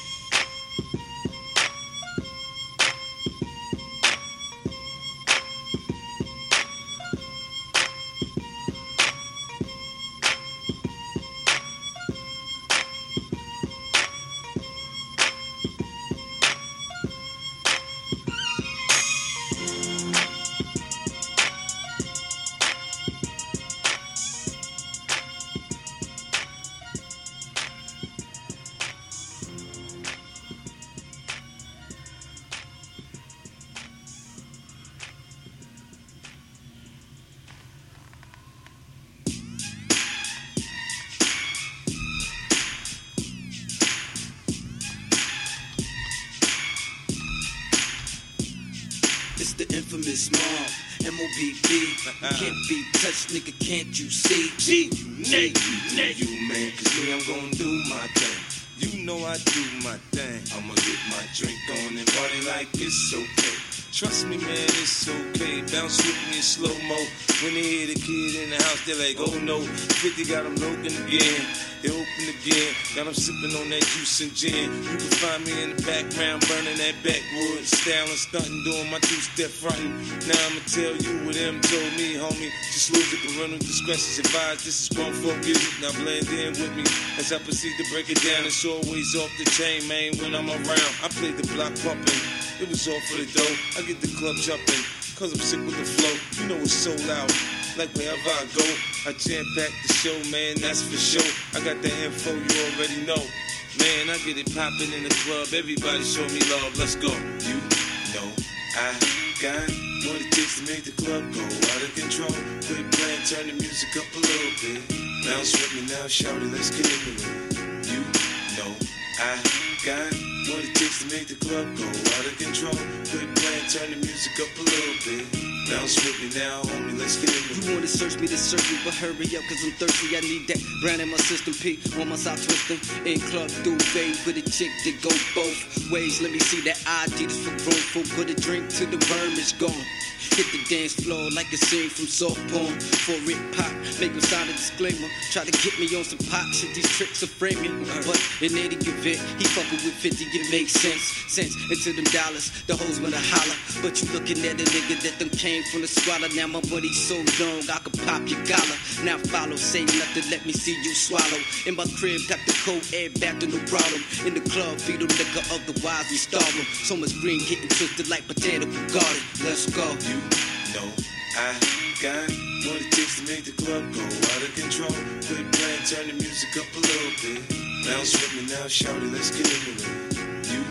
Touched, nigga, can't you see? G, you know you, you man, cause me, I'm gonna do my thing. You know I do my thing. I'ma get my drink on and party like it's okay. Trust me, man, it's okay. Bounce with me in slow mo. When they hear the kid in the house, they're like, oh no. 50 got them looking again. They open again. Got them sipping on that juice and gin. You can find me in the background, burning that backwood. Styling, stunting, doing my two step fronting. Now I'ma tell you what them told me, homie. Just lose it, parental discretion's advised. This is grown folk music. Now blend in with me as I proceed to break it down. It's always off the chain, man, when I'm around. I play the block pumping. It was all for the dough. I get the club jumping. Cause I'm sick with the flow. You know it's so loud. Like wherever I go, I jam pack the show, man, that's for sure. I got the info you already know. Man, I get it popping in the club. Everybody show me love. Let's go. You know I got what it takes to make the club go out of control. Quit playing, turn the music up a little bit. Bounce with me now, shout it, let's get into it. You know I got what it takes to make the club go out of control. Quit playing, turn the music up a little bit. Bounce with me now, homie, let's get it. You wanna search me to search me, but hurry up, cause I'm thirsty. I need that brand in my system. P on my side twisting. In club duvet with a chick that go both ways. Let me see that ID that's for grown folk. Put a drink to the worm is gone. Hit the dance floor like a scene from soft porn. For it pop, make me sign a disclaimer. Try to get me on some pop shit, these tricks are framing. But in any event, he fucking with 50, it makes sense. Sense into them dollars, the hoes wanna holler. But you looking at a nigga that them came from the squalor. Now my money's so long, I could pop your collar. Now follow, say nothing, let me see you swallow. In my crib, got the cold air back to no problem. In the club, feed them liquor, otherwise we starve 'em. So much green getting twisted like botanical garden. Let's go. You know I got what it takes to make the club go out of control. Quit playing, turn the music up a little bit. Bounce with me now, shout it, let's get it. You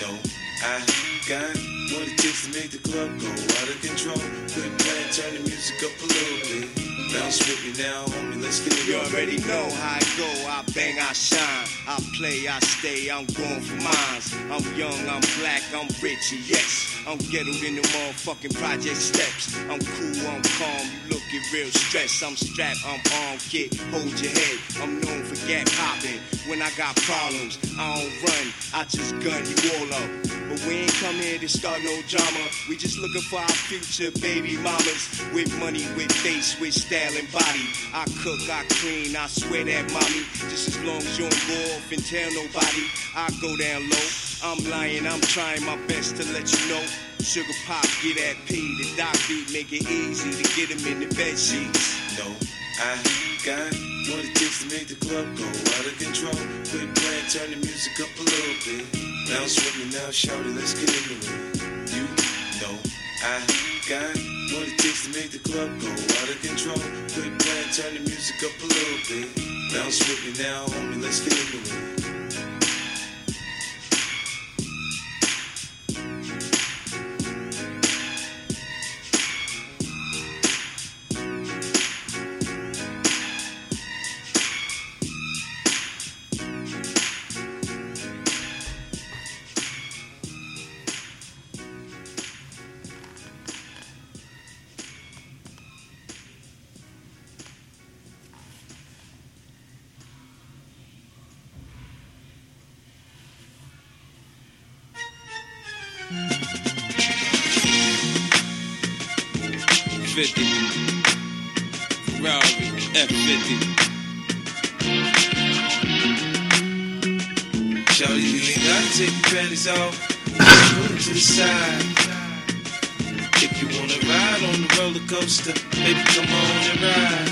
know I got what it takes to make the club go out of control. Quit playing, turn the music up a little bit. Bounce with me now, homie, let's get into You it. already know how I go. I bang, I shine. I play, I stay. I'm going for mines. I'm young, I'm black, I'm rich, and yes. I'm ghettoed in the motherfucking project steps. I'm cool, I'm calm. You looking real stressed. I'm strapped, I'm armed, kid. Hold your head. I'm known for gap hopping. When I got problems, I don't run. I just gun you all up. But we ain't come here to start no drama. We just looking for our future baby mamas with money, with face, with style and body. I cook, I clean, I swear that mommy. Just as long as you don't go off and tell nobody, I go down low. I'm lying, I'm trying my best to let you know. Sugar pop, get that P, the doc beat, make it easy to get him in the bed sheets. know I got what it takes to make the club go out of control. Quit playing, turn the music up a little bit. Bounce with me now, shout it, let's get into it. You know I got what it takes to make the club go out of control. Quit playing, turn the music up a little bit. Bounce with me now, homie, let's get it. F50. Take your panties off. Put 'em to the side. If you wanna ride on the roller coaster, baby, come on and ride.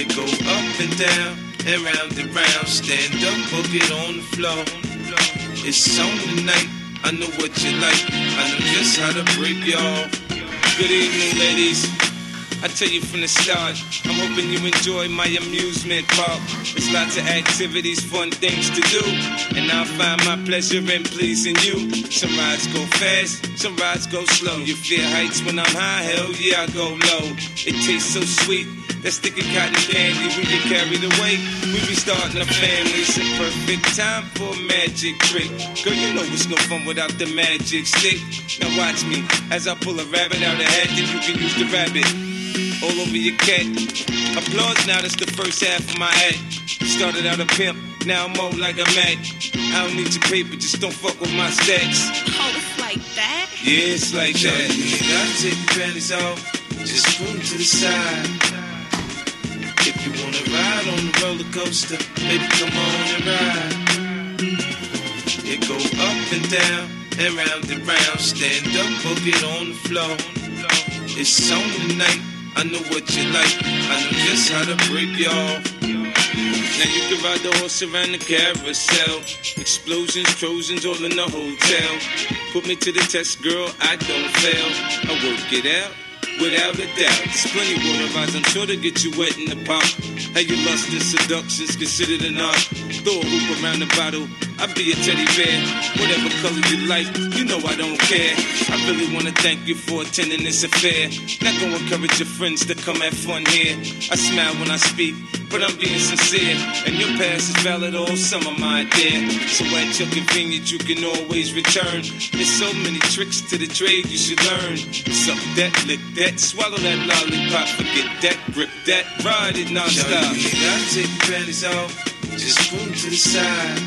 It go up and down and round and round. Stand up or get on the floor. It's on tonight. I know what you like. I know just how to break off. Good evening, ladies. I tell you from the start, I'm hoping you enjoy my amusement park. There's lots of activities, fun things to do, and I'll find my pleasure in pleasing you. Some rides go fast, some rides go slow. You fear heights when I'm high, hell yeah, I go low. It tastes so sweet. That sticky cotton candy, we get carried away. We be starting a family. It's a perfect time for a magic trick. Girl, you know it's no fun without the magic stick. Now watch me as I pull a rabbit out of hat, then you can use the rabbit all over your cat. Applause now, that's the first half of my act. Started out a pimp, now I'm more like a Mac. I don't need your paper, just don't fuck with my stacks. Oh, it's like that? Yeah, it's like that. You gotta take your panties off, just put 'em to the side. If you wanna ride on the roller coaster, baby, come on and ride. It go up and down and round and round. Stand up or get on the floor. It's on tonight. I know what you like. I know just how to break you off. Now you can ride the horse around the carousel. Explosions, Trojans, all in the hotel. Put me to the test, girl, I don't fail. I work it out. Without a doubt, there's plenty water rides, I'm sure to get you wet in the pop. How you lust and seduction's considered an art. Throw a hoop around the bottle, I'll be a teddy bear. Whatever color you like, you know I don't care. I really wanna thank you for attending this affair. Not gonna encourage your friends to come have fun here. I smile when I speak, but I'm being sincere. And your past is valid oh, all summer, my dear. So at your convenience, you can always return. There's so many tricks to the trade you should learn. Suck that, lick that, swallow that lollipop, forget that, grip that, ride it non-stop. You gotta take your panties off, just 'em to the side.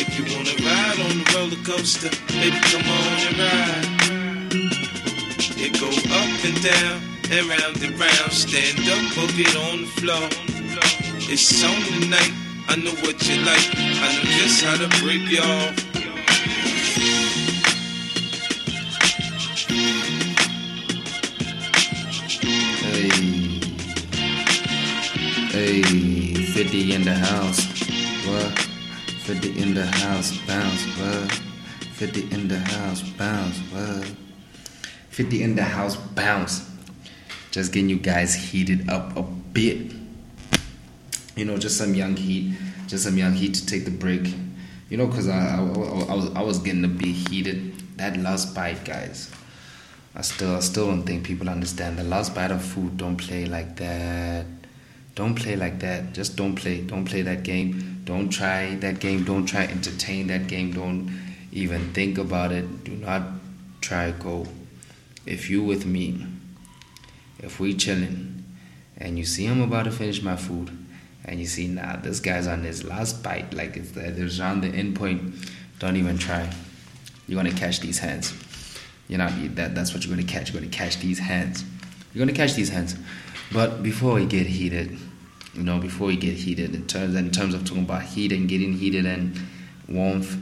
If you wanna ride on the roller coaster, baby, come on and ride. It go up and down and round and round. Stand up or get on the floor. It's on tonight. I know what you like. I know just how to break you off. Hey, 50 in the house. What? 50 in the house, bounce. What? 50 in the house, bounce. What? 50 in the house, bounce. Just getting you guys heated up a bit. You know, just some young heat, just some young heat to take the break. You know, cause I, I, I was I was getting a bit heated. That last bite, guys. I still I still don't think people understand the last bite of food. Don't play like that. Don't play like that. Just don't play. Don't play that game. Don't try that game. Don't try entertain that game. Don't even think about it. Do not try go. If you with me, if we chilling, and you see I'm about to finish my food, and you see nah this guy's on his last bite, like it's there's on the end point. Don't even try. You're gonna catch these hands. You're not that. That's what you're gonna catch. You're gonna catch these hands. You're gonna catch these hands. But before we get heated, you know, before we get heated, in terms in terms of talking about heat and getting heated and warmth,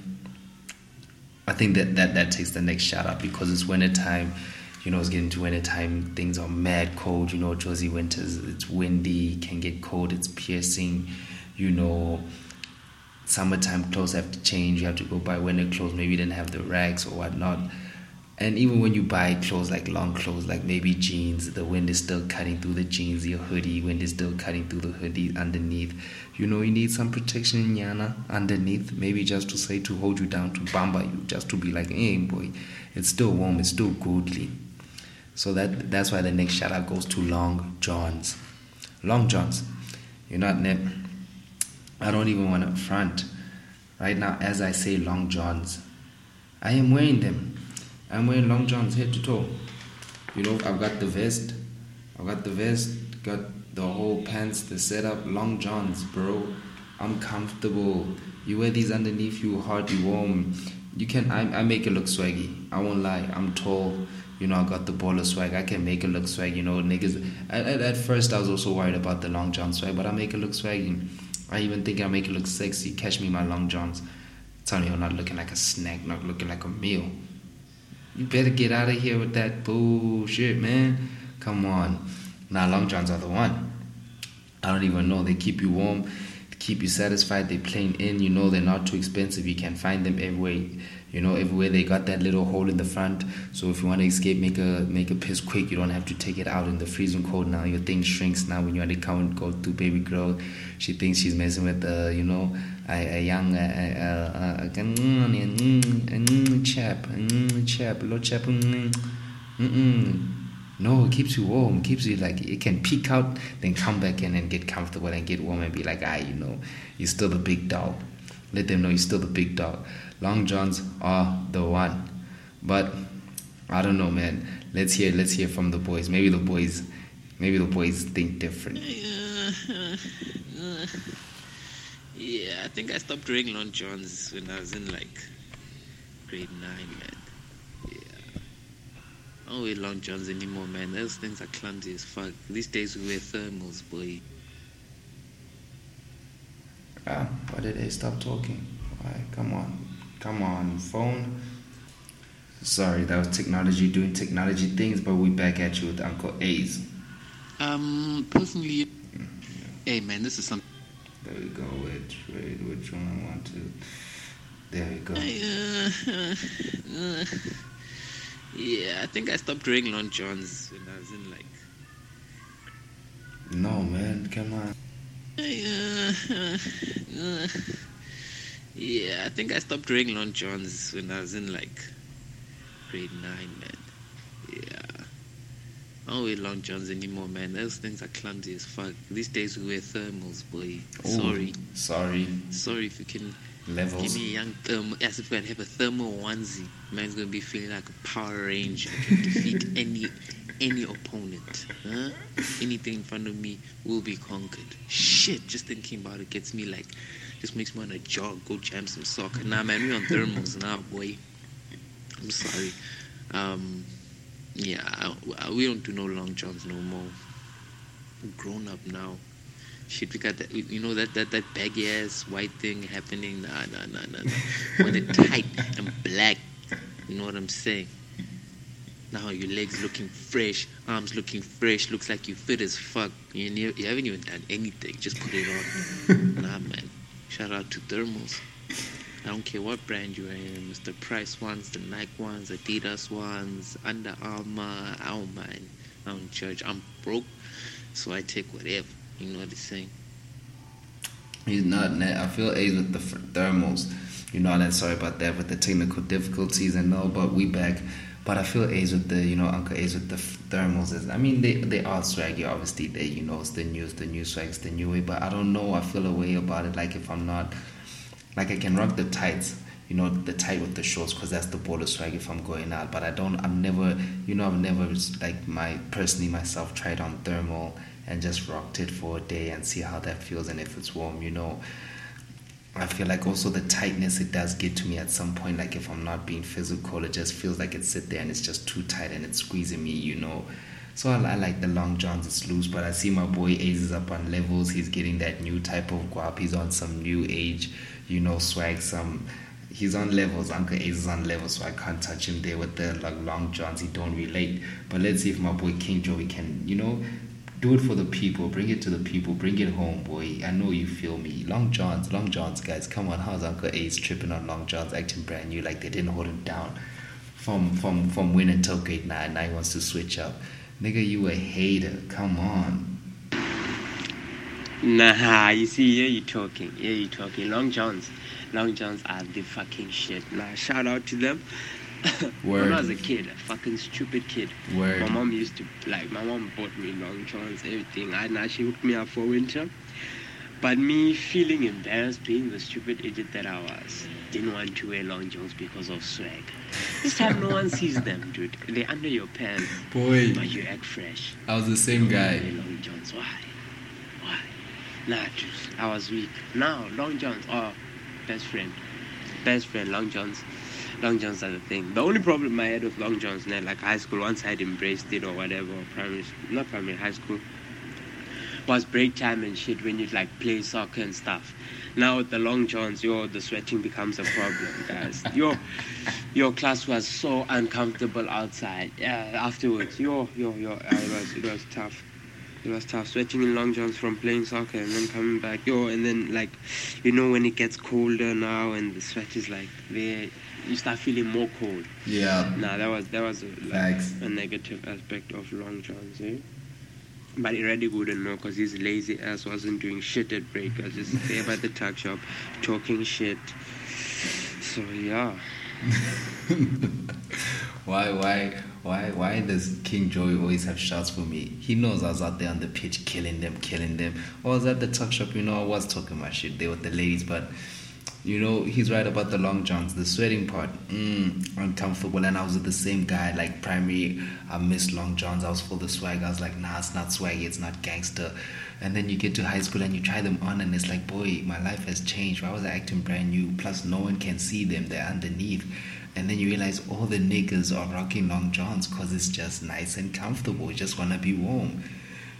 I think that that, that takes the next shout out because it's winter time. You know, it's getting to winter time. Things are mad cold. You know, Jozi winters. It's windy. Can get cold. It's piercing. You know, summertime clothes have to change. You have to go buy winter clothes. Maybe you didn't have the rags or whatnot. And even when you buy clothes like long clothes, like maybe jeans, the wind is still cutting through the jeans. Your hoodie, wind is still cutting through the hoodie underneath. You know, you need some protection in Yana underneath, maybe just to say to hold you down, to bamba you, just to be like, hey boy, it's still warm, it's still goodly. So that that's why the next shout out goes to Long Johns. Long Johns. You're not net. I don't even want to front. Right now, as I say Long Johns, I am wearing them. I'm wearing long johns head to toe. You know, I've got the vest. I've got the vest, got the whole pants, the setup, long johns, bro. I'm comfortable. You wear these underneath you, you warm. you can. I, I make it look swaggy. I won't lie. I'm tall. You know, I got the baller swag. I can make it look swag. You know, niggas. At, at, at first, I was also worried about the long john swag, but I make it look swaggy. I even think I make it look sexy. Catch me my long johns. Tell you, I'm not looking like a snack, not looking like a meal. You better get out of here with that bullshit, man. Come on. Now, long johns are the one. I don't even know. They keep you warm, keep you satisfied. They're plain in. You know they're not too expensive. You can find them everywhere. You know everywhere they got that little hole in the front. So if you want to escape, make a make a piss quick. You don't have to take it out in the freezing cold. Now your thing shrinks. Now when you want to and go through baby girl, she thinks she's messing with uh, you know a, a young uh, uh, uh, uh, mm, mm, mm, chap, mm, chap, little chap. Mm, mm, mm. No, it keeps you warm. Keeps you like it can peek out, then come back in and get comfortable and get warm and be like, ah, you know, you're still the big dog. Let them know you're still the big dog. Long johns are the one. But I don't know, man. Let's hear let's hear from the boys. Maybe the boys maybe the boys think different. Yeah, I think I stopped wearing long johns when I was in like grade nine, man. Yeah. I don't wear long johns anymore, man. Those things are clumsy as fuck. These days we wear thermals, boy. Ah, why did they stop talking? Why? Come on. Come on, phone. Sorry, that was technology doing technology things, but we back at you with Uncle Ace. Um, personally, hey man, this is something. There we go. Which wait, which one I want to? There we go. Uh, uh, yeah, I think I stopped wearing long johns when I was in like. No, man, come on. Uh, yeah, I think I stopped wearing long johns when I was in like grade nine, man. Yeah. I don't wear long johns anymore, man. Those things are clumsy as fuck. These days we wear thermals, boy. Ooh, Sorry. Sorry. Sorry if you can Levels. give me a young thermal. As if I have a thermal onesie. Man's gonna be feeling like a Power Ranger. I can defeat any any opponent. Huh? Anything in front of me will be conquered. Shit, just thinking about it gets me like, just makes me wanna jog, go jam some soccer. Nah, man, we on thermals now, boy. I'm sorry. Um, yeah, I, I- we don't do no long johns no more. Grown up now. Shit, we got that, you know, that, that, that baggy ass white thing happening. Nah, nah, nah, nah, nah. When it tight and black, you know what I'm saying? Now your legs looking fresh, arms looking fresh, looks like you fit as fuck. You, ne- you haven't even done anything, just put it on. nah, man. Shout out to Thermals. I don't care what brand you're in, Mr. Price ones, the Nike ones, Adidas ones, Under Armour. I don't mind. I don't judge. I'm broke, so I take whatever. You know what I'm saying? He's not. net- I feel Ace with the thermals. You know, and sorry about that with the technical difficulties and all, but we back. But I feel Ace with the, you know, Ace with the thermals. Is, I mean, they they are swaggy. Obviously, they, you know, it's the news, the new swags, the new way. But I don't know. I feel a way about it. Like if I'm not, like I can rock the tights. You know, the tight with the shorts, cause that's the baller swag if I'm going out. But I don't. I'm never. You know, I've never like my personally myself tried on thermal and just rocked it for a day and see how that feels and if it's warm. You know. I feel like also the tightness it does get to me at some point. Like if I'm not being physical, it just feels like it's sit there and it's just too tight and it's squeezing me, you know. So I, I like the long johns, it's loose. But I see my boy Ace is up on levels. He's getting that new type of guap. He's on some new age, you know, swag. Some he's on levels. Uncle Ace is on levels, so I can't touch him there with the like long johns. He don't relate. But let's see if my boy King Joey can, you know, do it for the people. Bring it to the people. Bring it home, boy. I know you feel me. Long Johns, Long Johns, guys. Come on, how's Uncle Ace tripping on Long Johns, acting brand new like they didn't hold him down from from from win until grade nine. Now he wants to switch up. Nigga, you a hater. Come on. Nah, you see, here you talking, here you talking. Long Johns, Long Johns are the fucking shit. Nah, shout out to them. When I was a kid, a fucking stupid kid, Word. my mom used to like. My mom bought me Long Johns, everything. I now she hooked me up for winter. But me feeling embarrassed, being the stupid idiot that I was, didn't want to wear long johns because of swag. This time no one sees them, dude. They're under your pants, Boy, but you act fresh. I was the same guy. long johns. Why? Why? Nah, dude, I was weak. Now long johns. Oh, best friend, best friend. Long johns. Long johns are the thing. The only problem I had with long johns, now, like high school, once I'd embraced it or whatever, or primary, not primary, high school, was break time and shit when you'd like play soccer and stuff. Now with the long johns, yo, the sweating becomes a problem, guys. Your your class was so uncomfortable outside. Yeah, afterwards, yo, yo, yo, uh, it was it was tough. It was tough sweating in long johns from playing soccer and then coming back, yo, and then like, you know, when it gets colder now and the sweat is like there, you start feeling more cold. Yeah. Nah, that was that was a, like, a negative aspect of long johns, eh? But Iradi wouldn't know because his lazy ass wasn't doing shit at break. I was just there by the tuck shop talking shit. So yeah. Why, why, why, why does King Joey always have shots for me? He knows I was out there on the pitch killing them, killing them. I was at the tuck shop, you know, I was talking my shit there with the ladies, but you know, he's right about the long johns, the sweating part, mm, uncomfortable. And I was with the same guy, like primary. I missed long johns. I was full of swag. I was like, nah, it's not swaggy, it's not gangster. And then you get to high school and you try them on, and it's like, boy, my life has changed. Why was I acting brand new? Plus, no one can see them; they're underneath. And then you realize all the niggas are rocking long johns because it's just nice and comfortable. You just wanna be warm.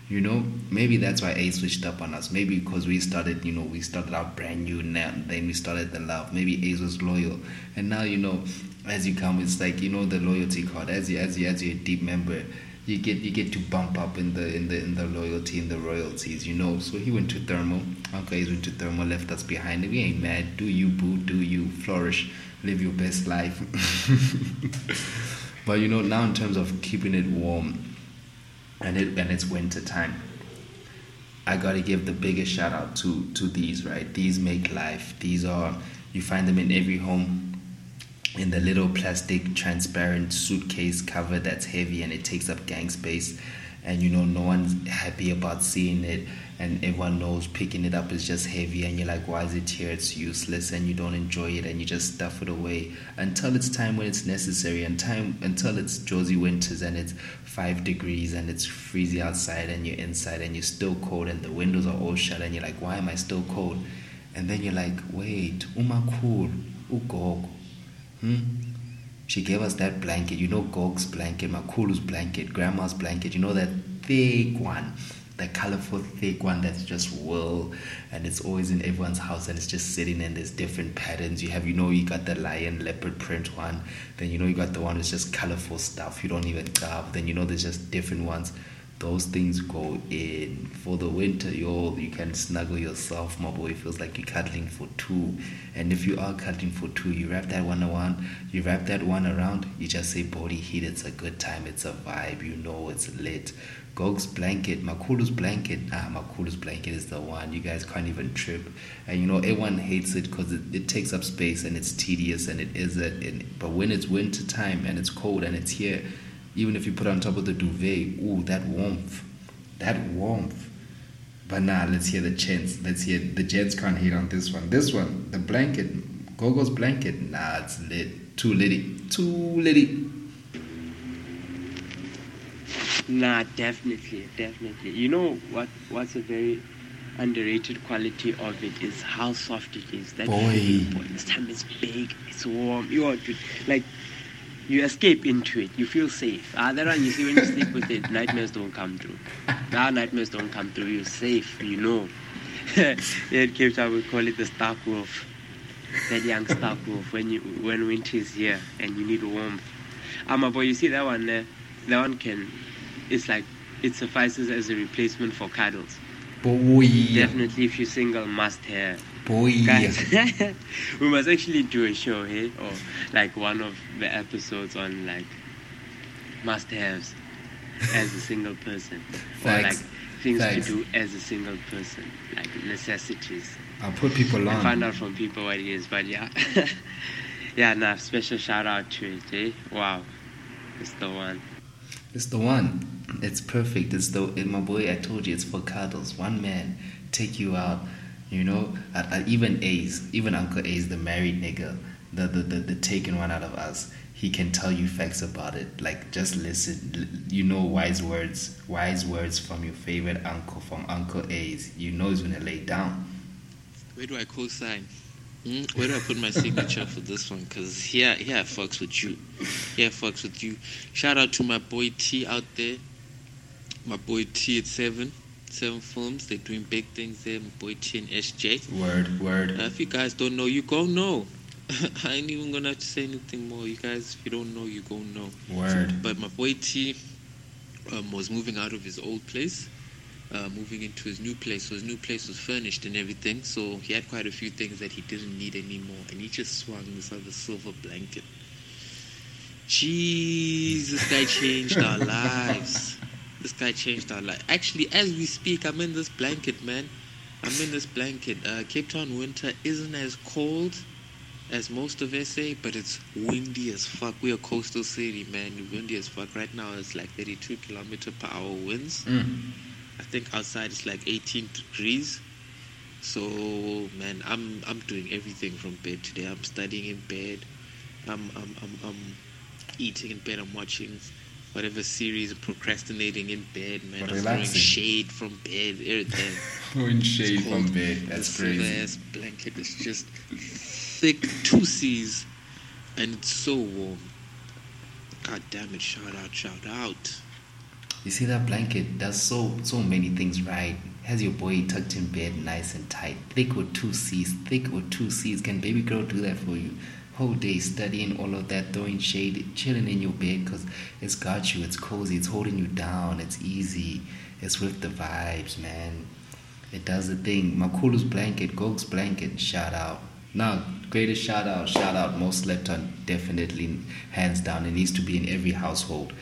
You know, maybe that's why A switched up on us. Maybe because we started, you know, we started out brand new now, then we started the love. Maybe Ace was loyal, and now you know, as you come, it's like you know the loyalty card. As you as you as you're a deep member, you get you get to bump up in the in the in the loyalty in the royalties. You know, so he went to thermal. okay he went to thermal, left us behind. We ain't mad. Do you boo? Do you flourish? Live your best life. but you know, now in terms of keeping it warm and it and it's winter time. I gotta give the biggest shout out to to these right. These make life. These are you find them in every home. In the little plastic transparent suitcase cover that's heavy and it takes up gang space, and you know no one's happy about seeing it, and everyone knows picking it up is just heavy, and you're like, why is it here? It's useless, and you don't enjoy it, and you just stuff it away until it's time when it's necessary, and time until it's Jozi Winters and it's five degrees and it's freezing outside and you're inside and you're still cold and the windows are all shut and you're like, why am I still cold? And then you're like, wait, umakhulu, ugogo, hmm? She gave us that blanket, you know, Gog's blanket, Makulu's blanket, Grandma's blanket, you know, that thick one, that colorful thick one that's just wool and it's always in everyone's house and it's just sitting and there's different patterns. You have, you know, you got the lion leopard print one, then you know you got the one that's just colorful stuff. You don't even grab. Then you know there's just different ones. Those things go in for the winter. Yo, you can snuggle yourself, my boy. It feels like you're cuddling for two. And if you are cuddling for two, you wrap that one around. You wrap that one around. You just say body heat. It's a good time. It's a vibe. You know it's lit. Gog's blanket, Makulu's blanket. Ah, Makulu's blanket is the one. You guys can't even trip. And you know, everyone hates it because it, it takes up space and it's tedious and it is it. But when it's winter time and it's cold and it's here, even if you put on top of the duvet, ooh, that warmth, that warmth. But nah, let's hear the gents. Let's hear the gents can't hate on this one. This one, the blanket, Gogo's blanket. Nah, it's lit. Too litty. Too litty. Nah, definitely, definitely. You know what? What's a very underrated quality of it is how soft it is. That Boy. feeling, boy. This time it's big, it's warm. You are like you escape into it. You feel safe. Ah, that one you see when you sleep with it, nightmares don't come through. Now nightmares don't come through. You're safe. You know. in Cape Town we call it the Stark Wolf. That young Stark Wolf. When you when winter is here and you need warmth. Ah, my boy, you see that one there? That one can. It's like it suffices as a replacement for cuddles. Boy. Definitely, if you're single, must have. Boy. Guys, we must actually do a show here, or like one of the episodes on like must-haves as a single person, or like things to do as a single person, like necessities. I'll put people on. I find out from people what it is, but yeah, yeah. Nah, special shout out to it. Eh? Wow, it's the one. It's the one. It's perfect. It's the my boy. I told you, it's for cuddles. One man take you out. You know, at, at even Ace, even Uncle Ace, the married nigga, the, the the the taken one out of us. He can tell you facts about it. Like just listen. You know wise words, wise words from your favorite uncle, from Uncle Ace. You know he's gonna lay down. Where do I co-sign? Mm, where do I put my signature for this one? Because here, here I fucks with you. Here I fucks with you. Shout out to my boy T out there. My boy T at Seven. Seven Films. They're doing big things there. My boy T and SJ. Word, word. Uh, if you guys don't know, you go know. I ain't even gonna have to say anything more. You guys, if you don't know, you go know. Word. But my boy T um, was moving out of his old place, uh, moving into his new place. So his new place was furnished and everything. So he had quite a few things that he didn't need anymore. And he just swung this other silver blanket. Jesus, that changed our lives. This guy changed our life. Actually, as we speak, I'm in this blanket, man. I'm in this blanket. Uh, Cape Town winter isn't as cold as most of SA, but it's windy as fuck. We're a coastal city, man. Windy as fuck. Right now, it's like 32 kilometer per hour winds. Mm. I think outside it's like 18 degrees. So, man, I'm I'm doing everything from bed today. I'm studying in bed. I'm I'm I'm, I'm eating in bed. I'm watching whatever series. Of procrastinating in bed, man. I'm throwing shade from bed. Everything. Throwing shade from bed. That's the crazy. silver ass blanket is just thick two C's and it's so warm. God damn it, shout out, shout out. You see that blanket does so so many things right. Has your boy tucked in bed nice and tight. Thick with two C's. Thick with two C's. Can baby girl do that for you? Whole day studying all of that, throwing shade, chilling in your bed because it's got you. It's cozy. It's holding you down. It's easy. It's with the vibes, man. It does the thing. Makulu's blanket, Gog's blanket, shout out. Now, greatest shout out, shout out, most slept on, definitely, hands down. It needs to be in every household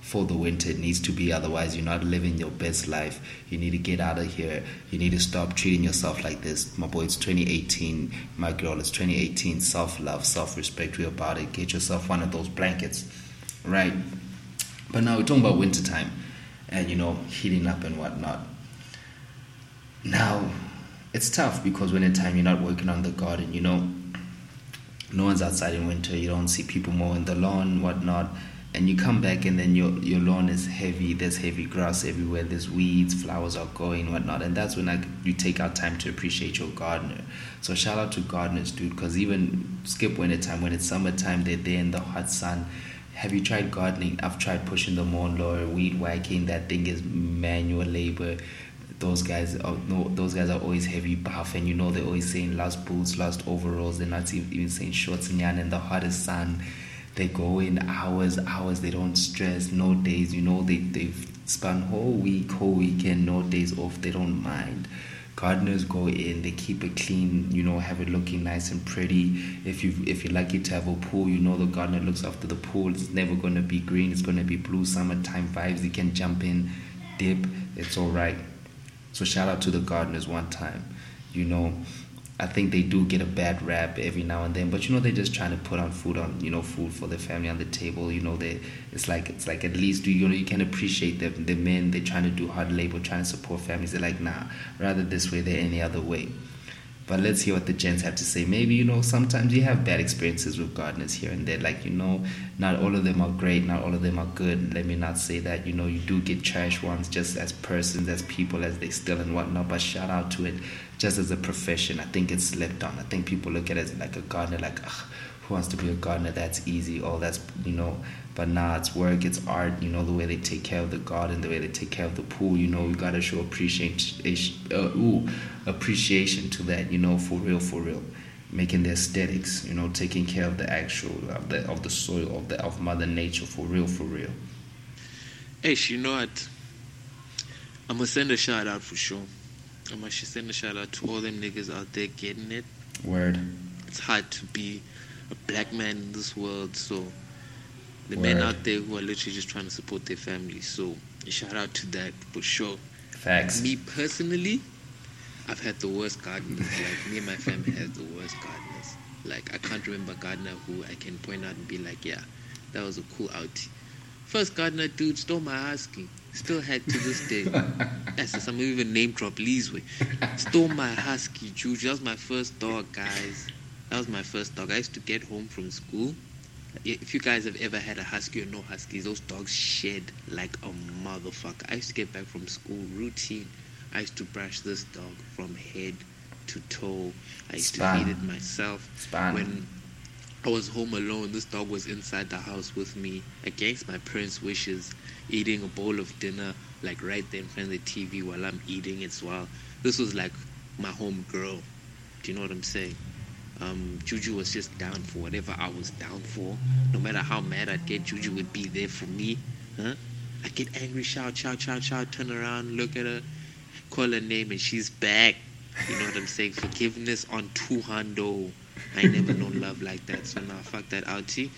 for the winter. It needs to be, otherwise, you're not living your best life. You need to get out of here. You need to stop treating yourself like this. My boy, it's 2018. My girl, it's 2018. Self love, self respect. We're about it. Get yourself one of those blankets, right? But now we're talking about wintertime and, you know, heating up and whatnot. Now, it's tough because when in time you're not working on the garden, you know, no one's outside in winter. You don't see people mowing the lawn, whatnot, and you come back and then your your lawn is heavy. There's heavy grass everywhere. There's weeds, flowers are going, whatnot, and that's when like you take out time to appreciate your gardener. So shout out to gardeners, dude, because even skip winter time when it's summertime, they're there in the hot sun. Have you tried gardening? I've tried pushing the lawn mower, weed whacking. That thing is manual labor those guys are no those guys are always heavy buff and you know they're always saying last boots last overalls they're not even saying shorts and yan in the hottest sun they go in hours hours they don't stress no days you know they they've spent whole week whole weekend no days off they don't mind. Gardeners go in they keep it clean you know have it looking nice and pretty. If you if you're lucky to have a pool you know the gardener looks after the pool. It's never to be green it's to be blue summertime vibes you can jump in dip it's all right. So shout out to the gardeners one time. You know, I think they do get a bad rap every now and then, but you know they're just trying to put on food on you know food for their family on the table. You know they it's like it's like at least you know you can appreciate them. The men they're trying to do hard labor, trying to support families. They're like nah, rather this way than any other way. But let's hear what the gents have to say. Maybe you know sometimes you have bad experiences with gardeners here and there. Like you know, not all of them are great, not all of them are good. Let me not say that. You know, you do get trash ones just as persons, as people, as they still and whatnot. But shout out to it, just as a profession. I think it's slept on. I think people look at it like a gardener, like who wants to be a gardener? That's easy. Oh, that's you know. But nah, it's work, it's art. You know the way they take care of the garden, the way they take care of the pool. You know, we gotta show appreciation, uh, ooh, appreciation to that. You know, for real, for real. Making the aesthetics. You know, taking care of the actual of the of the soil of the of Mother Nature for real, for real. Hey, you know what? I'm gonna send a shout out for sure. I'm gonna send a shout out to all them niggas out there getting it. Word. It's hard to be a black man in this world, so the men out there who are literally just trying to support their families. So shout out to that for sure. Facts. Me personally, I've had the worst gardeners. Like me and my family has the worst gardeners. Like I can't remember a gardener who I can point out and be like, yeah, that was a cool outie. First gardener dude stole my husky. Still had to this day. That's just, I'm even name drop Leesway. Stole my husky, Juju. That was my first dog, guys. That was my first dog. I used to get home from school. If you guys have ever had a husky or no huskies, those dogs shed like a motherfucker. I used to get back from school routine. I used to brush this dog from head to toe. I used Span. to feed it myself. Span. When I was home alone, this dog was inside the house with me against my parents' wishes, eating a bowl of dinner, like right there in front of the TV while I'm eating as well. This was like my home girl. Do you know what I'm saying? Um, Juju was just down for whatever I was down for. No matter how mad I'd get, Juju would be there for me. Huh? I'd get angry, shout, shout, shout, shout, turn around, look at her, call her name, and she's back. You know what I'm saying? Forgiveness on two. I never known love like that. So now fuck that outie.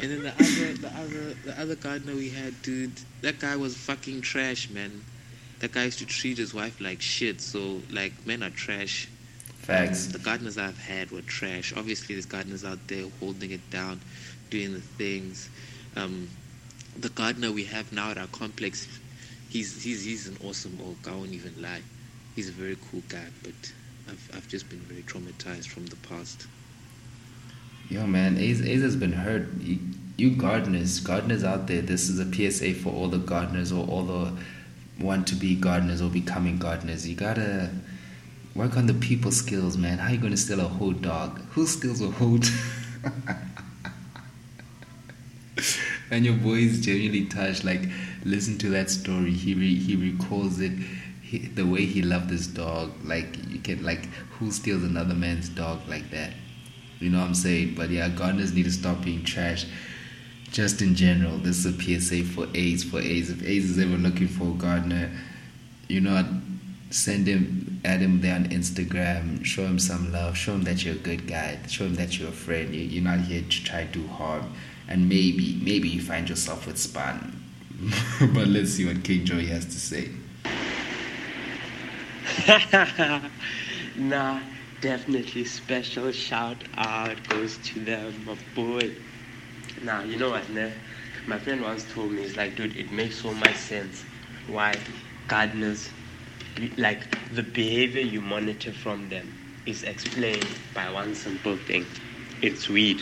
And then the other, the other, the other gardener we had, dude, that guy was fucking trash, man. That guy used to treat his wife like shit. So like, men are trash. Facts. The gardeners I've had were trash. Obviously, there's gardeners out there holding it down, doing the things. Um, the gardener we have now at our complex, he's he's he's an awesome old guy. I won't even lie. He's a very cool guy, but I've I've just been very traumatized from the past. Yo, man, Ace, Ace has been hurt. You, you gardeners, gardeners out there, this is a PSA for all the gardeners or all the want to be gardeners or becoming gardeners. You gotta work on the people skills, man. How you gonna steal a whole dog? Who steals a whole? and your boy is genuinely touched. Like, listen to that story. He re, he recalls it. He, the way he loved this dog, like you can like, who steals another man's dog like that? You know what I'm saying? But yeah, gardeners need to stop being trash. Just in general, this is a PSA for Ace. For Ace, if Ace is ever looking for a gardener, you know, send him, add him there on Instagram. Show him some love. Show him that you're a good guy. Show him that you're a friend. You- You're not here to try to do harm. And maybe, maybe you find yourself with Span. but let's see what King Joey has to say. nah, definitely special shout out goes to them, my boy. Now, you know what, ne? My friend once told me, he's like, dude, it makes so much sense why gardeners, like the behavior you monitor from them is explained by one simple thing it's weed.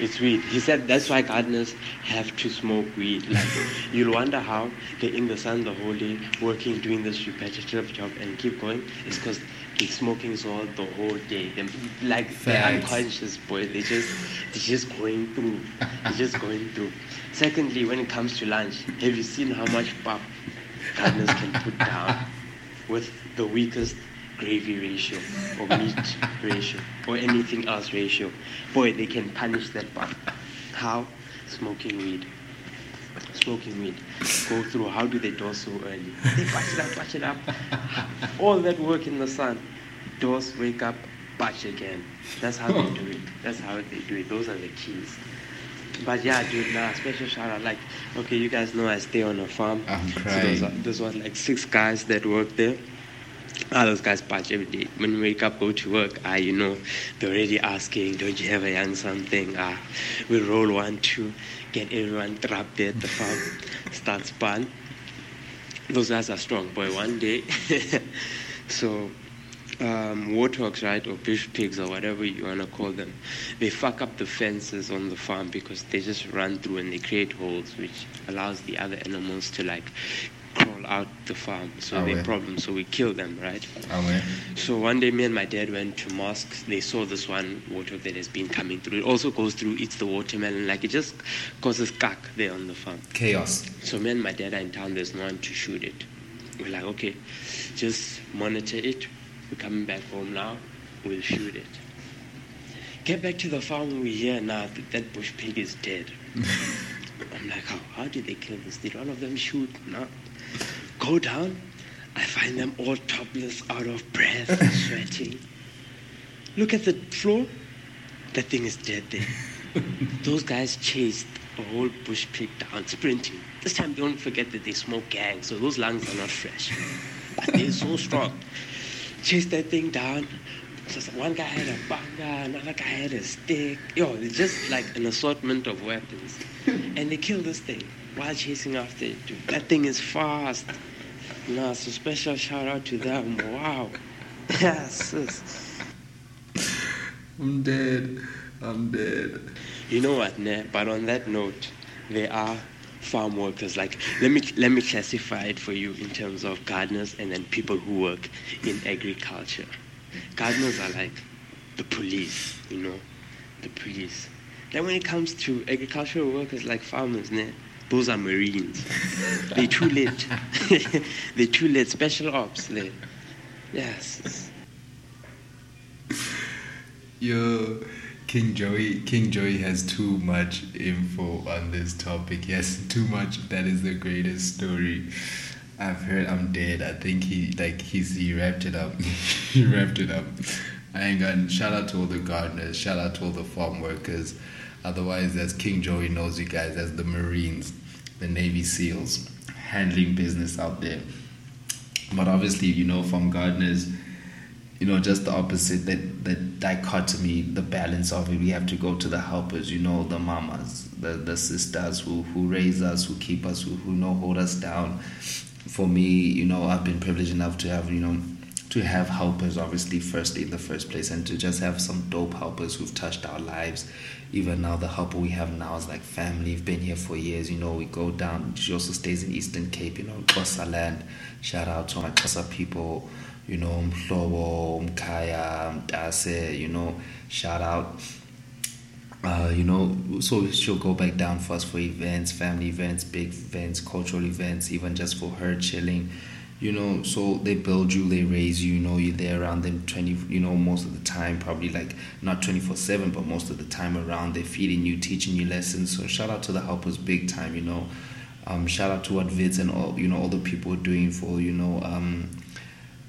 It's weed. He said that's why gardeners have to smoke weed. Like you'll wonder how they're in the sun the whole day, working, doing this repetitive job, and keep going. It's because they're smoking so the whole day. Them like they're unconscious, boy. They just they're just going through. They're just going through. Secondly, when it comes to lunch, have you seen how much pap gardeners can put down with the weakest gravy ratio or meat ratio or anything else ratio. Boy, they can punish that part. How? Smoking weed. Smoking weed. Go through, how do they dose so early? They patch it up, patch it up. All that work in the sun. Dose, wake up, patch again. That's how they do it. That's how they do it. Those are the keys. But yeah, dude, nah, special shout out. Like, okay, you guys know I stay on a farm. I'm So crying. there's, there's what, like six guys that work there. Ah, those guys patch every day. When you wake up, go to work, ah, you know, they're already asking, don't you have a young something? Ah, we roll one, two, get everyone trapped there at the farm, start span. Those guys are strong, boy. One day, so um, warthogs, right, or bush pigs, or whatever you want to call them, they fuck up the fences on the farm because they just run through and they create holes, which allows the other animals to like crawl out the farm. So Oh, they yeah. problem. So we kill them, right? Oh, man. So one day, me and my dad went to mosque. They saw this one water that has been coming through. It also goes through, eats the watermelon. Like it just causes cack there on the farm. Chaos. So me and my dad are in town. There's no one to shoot it. We're like, okay, just monitor it. We're coming back home now. We'll shoot it. Get back to the farm. We hear now that that bush pig is dead. I'm like, how, how did they kill this? Did one of them shoot? No. Go down. I find them all topless, out of breath, sweating. Look at the floor. That thing is dead there. Those guys chased a whole bush pig down, sprinting. This time, don't forget that they smoke gang, so those lungs are not fresh. But they're so strong. Chased that thing down. One guy had a panga, another guy had a stick. Yo, it's just like an assortment of weapons. And they killed this thing while chasing after it. Dude. That thing is fast. Nah, so special shout out to them. Wow. Yes. sis. I'm dead. I'm dead. You know what, ne? But on that note, there are farm workers. Like, let me let me classify it for you in terms of gardeners and then people who work in agriculture. Gardeners are like the police, you know, the police. Then when it comes to agricultural workers like farmers, ne, those are marines. They're too late. They're too late. Special ops. They, yes. Yo, King Joey, King Joey has too much info on this topic. Yes, too much. That is the greatest story I've heard. I'm dead. I think he like he's he wrapped it up. he wrapped it up. I ain't got. Shout out to all the gardeners. Shout out to all the farm workers. Otherwise, as King Joey knows you guys as the Marines, the Navy SEALs, handling business out there. But obviously, you know, from gardeners you know, just the opposite, that, that dichotomy, the balance of it. We have to go to the helpers, you know, the mamas, the, the sisters who, who raise us, who keep us, who, who know, hold us down. For me, you know, I've been privileged enough to have, you know, to have helpers, obviously, firstly in the first place, and to just have some dope helpers who've touched our lives. Even now, the helper we have now is like family. We've been here for years, you know, we go down. She also stays in Eastern Cape, you know, Xhosa land. Shout out to my Xhosa people you know, Mhlobo, Mkaya, Mtase, you know, shout out. Uh, you know, so she'll go back down us for events, family events, big events, cultural events, even just for her chilling. You know, so they build you, they raise you. You know, you're there around them twenty. You know, most of the time, probably like not twenty four seven, but most of the time around, they're feeding you, teaching you lessons. So shout out to the helpers, big time. You know, um, shout out to what Wits and all you know all the people doing for you know um,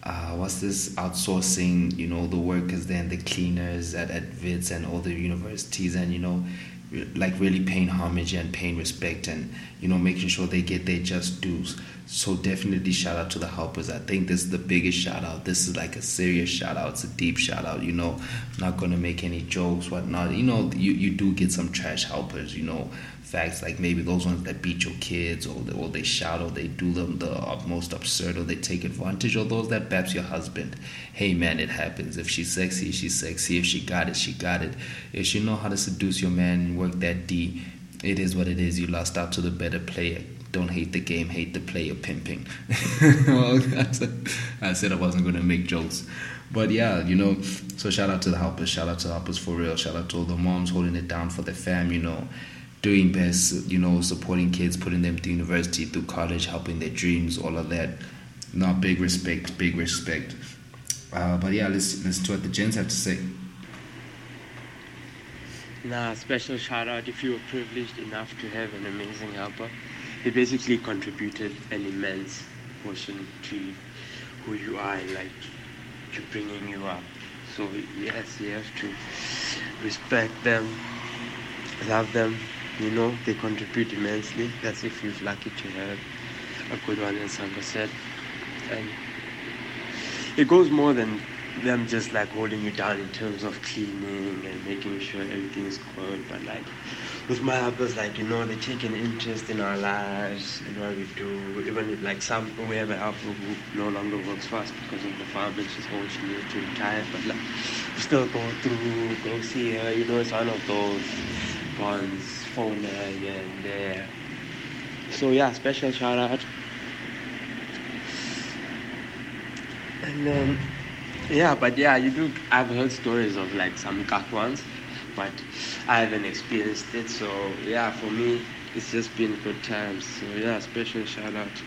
uh, what's this outsourcing you know the workers there and the cleaners at, at Wits and all the universities and you know like really paying homage and paying respect and you know making sure they get their just dues. So definitely shout out to the helpers. I think this is the biggest shout out. This is like a serious shout out. It's a deep shout out you know. Not gonna make any jokes whatnot. You know you, you do get some trash helpers you know facts like maybe those ones that beat your kids or they, or they shout or they do them the most absurd or they take advantage or those that baps your husband. Hey man it happens. If she's sexy she's sexy. If she got it she got it. If she know how to seduce your man and work that d it is what it is. You lost out to the better player. Don't hate the game. Hate the player pimping well, I said i wasn't going to make jokes. But yeah, you know, so shout out to the helpers, shout out to the helpers for real, shout out to all the moms holding it down for the fam, you know, doing best, you know, supporting kids, putting them to university, through college, helping their dreams, all of that. No, big respect, big respect. Uh, but yeah, let's let's do what the gents have to say. Nah, special shout out if you were privileged enough to have an amazing helper. He basically contributed an immense portion to who you are and like to bringing you up. So yes, you have to respect them, love them. You know they contribute immensely. That's if you're lucky to have a good one, as Sanga said. And it goes more than them just like holding you down in terms of cleaning and making sure everything is good. But like with my helpers, like you know, they take an interest in our lives and what we do. Even if like some we have a helper who no longer works for us because of the farm and she's old, she needs to retire. But like we still go through, go see her. You know, it's one of those ones. Phone there. So yeah, special shout out. And um, yeah, but yeah, you do. I've heard stories of like some cut ones, but I haven't experienced it. So yeah, for me, it's just been good times. So yeah, special shout out.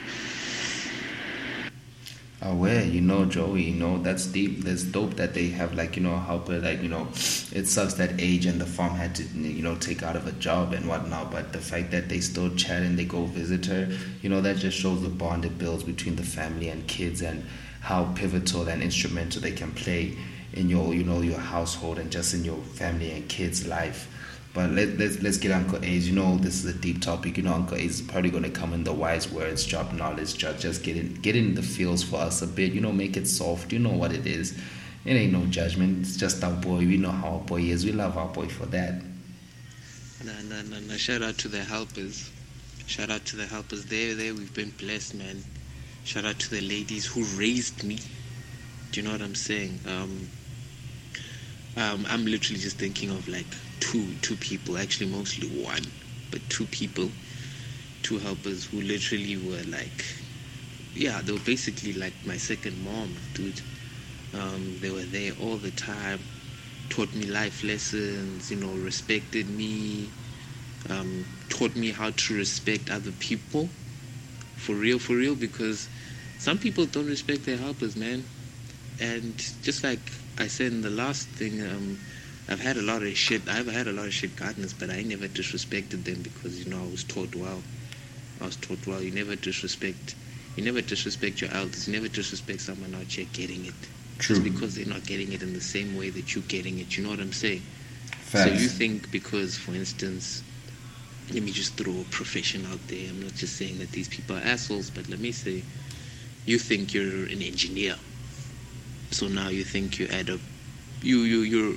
Aware, you know, Joey, you know, that's deep. That's dope that they have like, you know, helper. Like, you know, it sucks that age and the farm had to, you know, take out of a job and whatnot. But the fact that they still chat and they go visit her, you know, that just shows the bond it builds between the family and kids and how pivotal and instrumental they can play in your, you know, your household and just in your family and kids' life. But let, let's let's get Uncle Ace. You know, this is a deep topic. You know, Uncle Ace is probably going to come in the wise words, drop knowledge, just just get in get in the feels for us a bit. You know, make it soft. You know what it is. It ain't no judgment. It's just our boy. We know how our boy is. We love our boy for that. No, no, no. Shout out to the helpers. Shout out to the helpers. There, there, we've been blessed, man. Shout out to the ladies who raised me. Do you know what I'm saying? Um, um, I'm literally just thinking of like two, two people, actually mostly one, but two people, two helpers who literally were like, yeah, they were basically like my second mom, dude. Um, they were there all the time, taught me life lessons, you know, respected me, um, taught me how to respect other people. For real, for real, because some people don't respect their helpers, man. And just like I said in the last thing, um, I've had a lot of shit. I've had a lot of shit gardeners, but I never disrespected them because you know I was taught well. I was taught well. You never disrespect. You never disrespect your elders. You never disrespect someone out here getting it. True. Just because they're not getting it in the same way that you're getting it. You know what I'm saying? Facts. So you think because, for instance, let me just throw a profession out there. I'm not just saying that these people are assholes, but let me say, you think you're an engineer. So now you think you're at a, you you you're,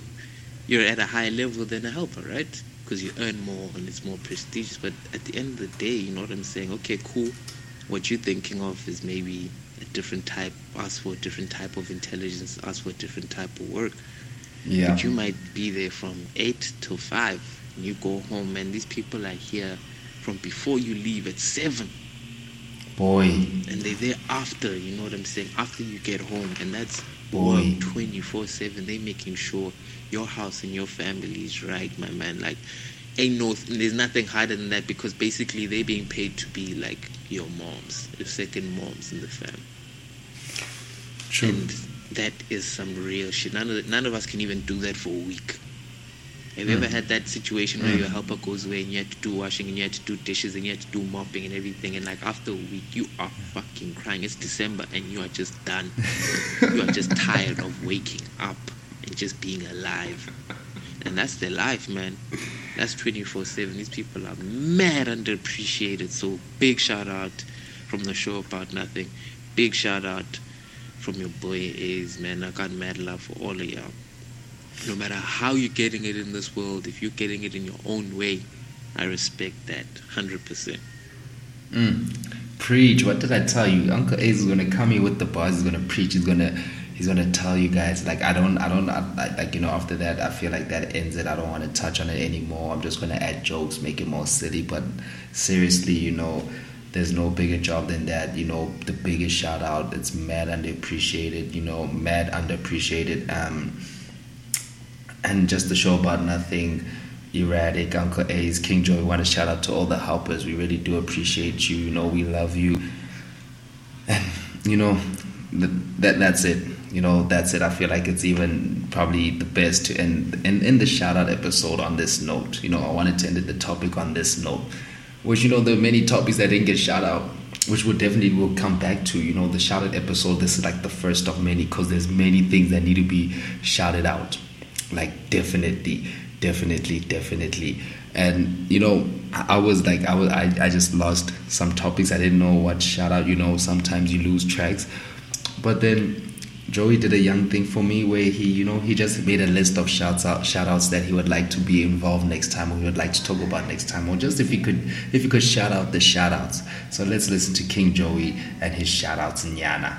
you're at a higher level than a helper, right? Because you earn more and it's more prestigious. But at the end of the day, you know what I'm saying? Okay, cool. What you're thinking of is maybe a different type. Ask for a different type of intelligence. Ask for a different type of work. yeah. But you might be there from 8 till 5. And you go home, and these people are here from before you leave at 7. Boy. And they're there after, you know what I'm saying? After you get home. And that's Boy. 24 7. They're making sure your house and your family is right, my man. Like, ain't no, there's nothing harder than that because basically they're being paid to be like your moms, your second moms in the family. True. And that is some real shit. None of, none of us can even do that for a week. Have you ever hmm. had that situation where hmm. your helper goes away and you had to do washing and you had to do dishes and you had to do mopping and everything and like after a week you are fucking crying. It's December and you are just done. you are just tired of waking up and just being alive. And that's their life, man. That's 24 7. These people are mad underappreciated. So big shout out from the show about nothing. Big shout out from your boy Ace, man. I got mad love for all of y'all. No matter how you're getting it in this world, if you're getting it in your own way, I respect that 100%. Mm. Preach. What did I tell you? Uncle Ace is gonna come here with the bars. He's gonna preach. He's gonna he's gonna tell you guys. Like I don't I don't I- like you know after that I feel like that ends it. I don't want to touch on it anymore. I'm just gonna add jokes, make it more silly. But seriously, you know. There's no bigger job than that, you know. The biggest shout out, it's mad underappreciated, you know, mad underappreciated. Um, and just the show about nothing erratic uncle ace king joey want to shout out to all the helpers. We really do appreciate you. You know we love you. And you know th- that that's it. You know that's it. I feel like it's even probably the best to end in, in the shout out episode on this note. You know i wanted to end the topic on this note which you know there are many topics that didn't get shout out which we'll definitely will come back to you know the shout out episode. This is like the first of many because there's many things that need to be shouted out like definitely definitely definitely. And you know i, was like i was I, I just lost some topics. I didn't know what shout out you know sometimes you lose tracks. But then joey did a young thing for me where he you know he just made a list of shouts out shout outs that he would like to be involved next time or he would like to talk about next time or just if he could if he could shout out the shout outs. So let's listen to king joey and his shout outs in yana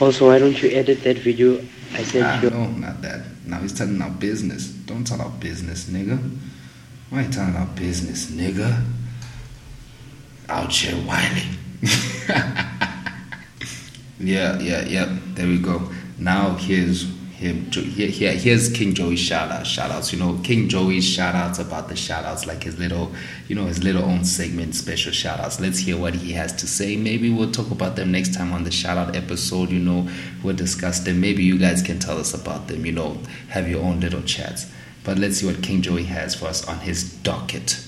Also, why don't you edit that video I sent Ah, no, not that. Now he's telling our business. Don't tell our business, nigga. Why you telling our business, nigga? Out here whining. yeah, yeah, yeah. There we go. Now here's him. Here, here's King Joey's shout out. Shout outs. You know, King Joey's shout outs about the shout outs, like his little, you know, his little own segment, special shout outs. Let's hear what he has to say. Maybe we'll talk about them next time on the shout out episode. You know, we'll discuss them. Maybe you guys can tell us about them. You know, have your own little chats. But let's see what King Joey has for us on his docket.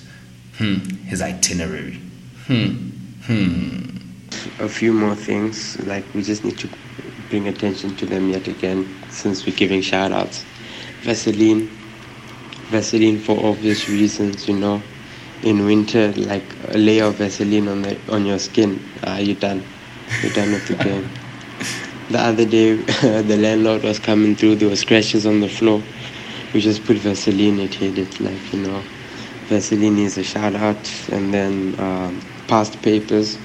Hmm, his itinerary. Hmm, hmm. a few more things. Like we just need to bring attention to them yet again since we're giving shout outs. Vaseline. Vaseline for obvious reasons, you know. In winter, like a layer of Vaseline on the on your skin, ah, you're done. You're done with the game. The other day, the landlord was coming through. There were scratches on the floor. We just put Vaseline. It hid it, like you know. Vaseline is a shout out, and then um, past papers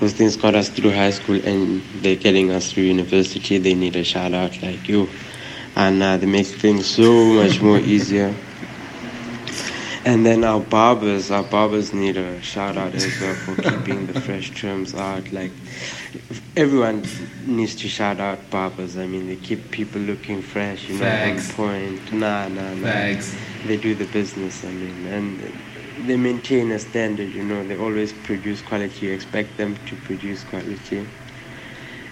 those things got us through high school and they're getting us through university. They need a shout out like you. And uh, they make things so much more easier. And then our barbers, our barbers need a shout out as well for keeping the fresh trims out. Like everyone needs to shout out barbers. I mean, they keep people looking fresh, you know, Facts. on point. Nah, nah, nah. Facts. They do the business. I mean, and they maintain a standard. You know, they always produce quality. You expect them to produce quality.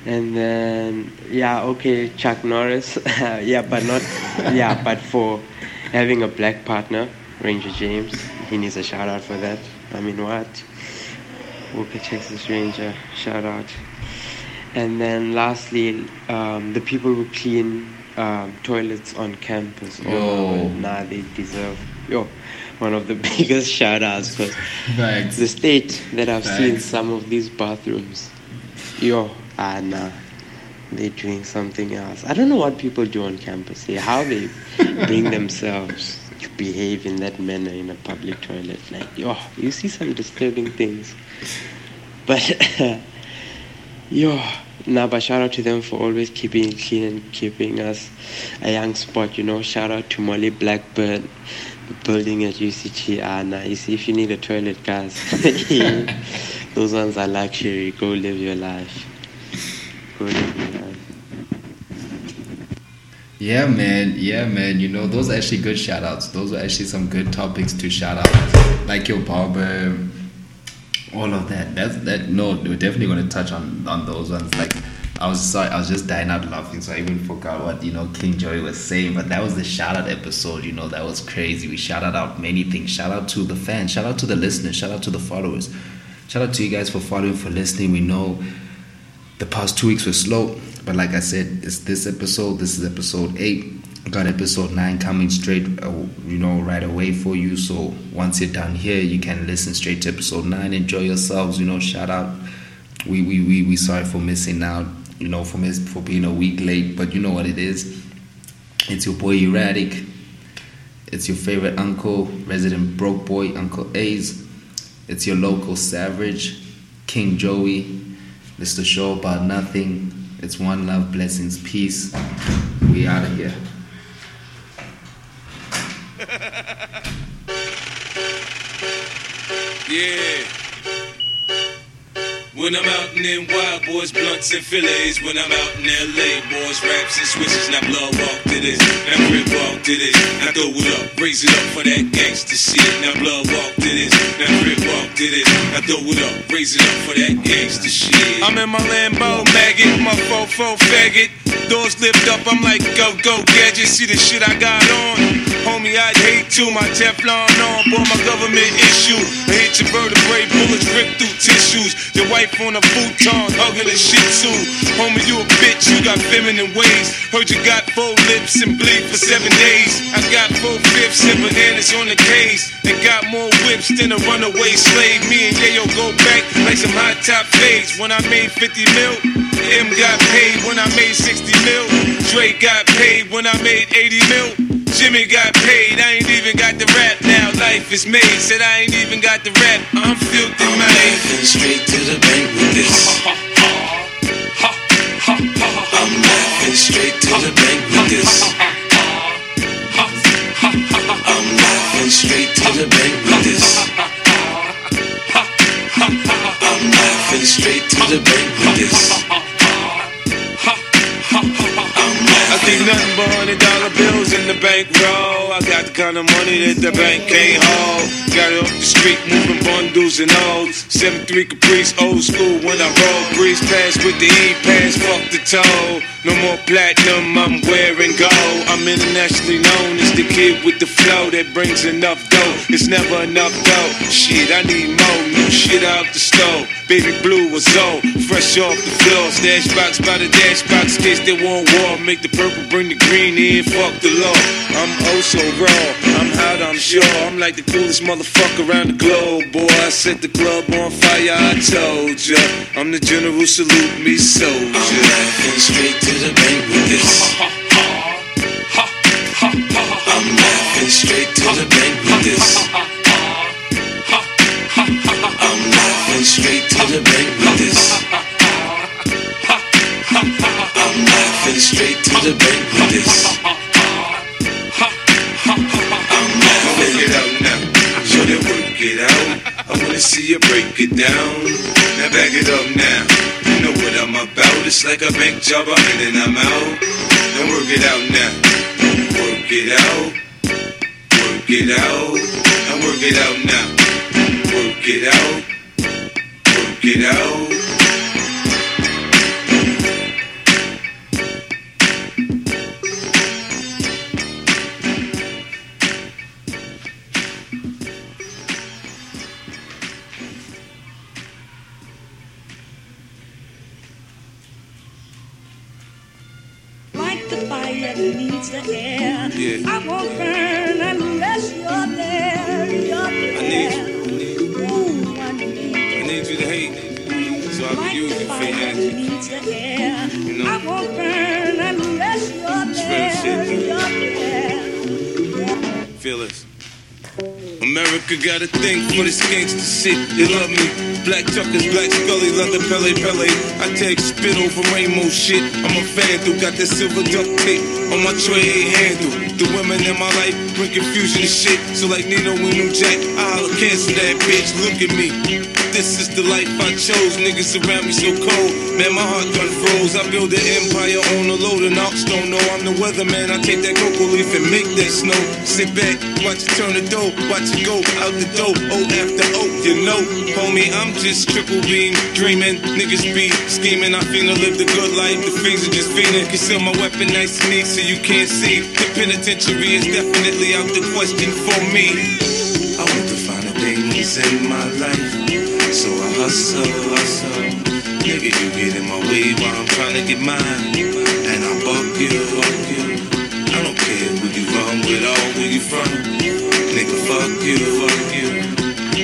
And then, yeah, okay, Chuck Norris. yeah, but not, yeah, but for having a black partner, Ranger James, he needs a shout out for that. I mean, what? Walker Texas Ranger, shout out. And then lastly, um, the people who clean um, toilets on campus. all Yo. nah, they deserve, yo, one of the biggest shout outs because the state that I've seen some of these bathrooms, yo, ah nah, they're doing something else. I don't know what people do on campus here, how they bring themselves to behave in that manner in a public toilet. Like, yo, you see some disturbing things. But, yo, nah, but shout out to them for always keeping it clean and keeping us a young spot, you know. Shout out to Molly Blackburn, the building at UCT. Ah, you see, if you need a toilet, guys, those ones are luxury. Go live your life. Go live your life. Yeah, man. Yeah, man. You know, those are actually good shout outs. Those are actually some good topics to shout out. Like your barber, all of that. That's that no, we're definitely gonna touch on on those ones. Like I was sorry, I was just dying out laughing, so I even forgot what, you know, King Joey was saying. But that was the shout out episode, you know, that was crazy. We shouted out many things. Shout out to the fans, shout out to the listeners, shout out to the followers. Shout out to you guys for following, for listening. We know the past two weeks were slow, but like I said, it's this episode. This is episode eight. Got episode nine coming straight, uh, you know, right away for you. So once you're done here, you can listen straight to episode nine. Enjoy yourselves, you know. Shout out. We we we we sorry for missing out, you know, for for being a week late, but you know what it is. It's your boy Erratic. It's your favorite uncle, resident broke boy, Uncle Ace. It's your local savage, King Joey. It's the show about nothing. It's one love, blessings, peace. We out of here. Yeah. When I'm out in them wild boys, blunts and fillets. When I'm out in LA, boys, raps and switches. Now blood walk to this, now grip walk to this. Now throw it up, raise it up for that gangster shit. Now blood walk to this, now grip walk to this. Now throw it up, raise it up for that gangster shit. I'm in my Lambo maggot, my fofo faggot. Doors lift up, I'm like go go gadget. See the shit I got on. Homie, I'd hate to. My Teflon on, boy, my government issue. I hit your vertebrae, bullets rip through tissues. Your wife on a futon, hugging a shih tzu. Homie, you a bitch, you got feminine ways. Heard you got four lips and bleed for seven days. I got four fifths and bananas on the case. And got more whips than a runaway slave. Me and Yayo go back like some hot top fades. When I made 50 mil, Em got paid when I made 60 mil. Dre got paid when I made 80 mil. Jimmy got paid, I ain't even got the rap now. Life is made, said I ain't even got the rap. I'm filthy, man. laughing straight to the bank with this. I'm laughing straight to the bank with this. I'm laughing straight to the bank with this. I'm laughing straight to the bank with this. Think nothing but hundred dollar bills in the bank roll. I got the kind of money that the bank can't hold. Got it off the street, moving bundles and O's. 7-3 Caprice, old school when I roll. Breeze pass with the E-pass, fuck the toll. No more platinum, I'm wearing gold. I'm internationally known as the kid with the flow that brings enough dough. It's never enough dough. Shit, I need more new shit out the stove. Baby blue was old, fresh off the floor. Stash box by the dash box, case they want war. Make the purple, bring the green in, fuck the law. I'm oh so raw, I'm hot, I'm sure. I'm like the coolest motherfucker around the globe, boy. I set the club on fire, I told ya. I'm the general, salute me, soldier. I'm laughing straight to the bank with this. I'm laughing straight to the bank with this. I'm laughing straight to the bank with this. I'm straight to the bank with this. I'm laughing. Get out now. work it out. I wanna see you break it down. Now back it up now. You know what I'm about. It's like a bank job, I'm in and I'm out. Now work it out now. Work it out. Work it out. Now work it out now. Work it out. Work it out. Needs the air. Yeah. I won't burn unless you're there. You're I need you. I need you. Ooh, I need I need you to hate so I can use the you for energy. needs the air. You know? I won't burn unless you're It's real there. shit, You're there. Feel this. America got a thing for this gangster shit. They love me. Black Tuckers, Black Scully, Leather Pelle Pelle. I take spit over rainbow shit. I'm a vandal, got that silver duct tape on my tray handle. The women in my life bring confusion and shit. So like Nino we knew Jack, I holla cancel that bitch. Look at me. This is the life I chose. Niggas around me so cold. Man, my heart gun froze. I build an empire on the load and ox don't know I'm the weatherman. I take that cocoa leaf and make that snow. Sit back, watch it turn the dough, watch it go out the door. O after O, you know, homie, I'm just triple beam dreaming. Niggas be scheming. I finna live the good life. The fiends are just fiending. Conceal my weapon nice and neat so you can't see. The penitentiary is definitely out the question for me. I want to find the things in my life. So I hustle, hustle. Nigga, you get in my way while I'm trying to get mine. And I buck you, fuck you. I don't care who you run with or where you from. Nigga, fuck you, fuck you.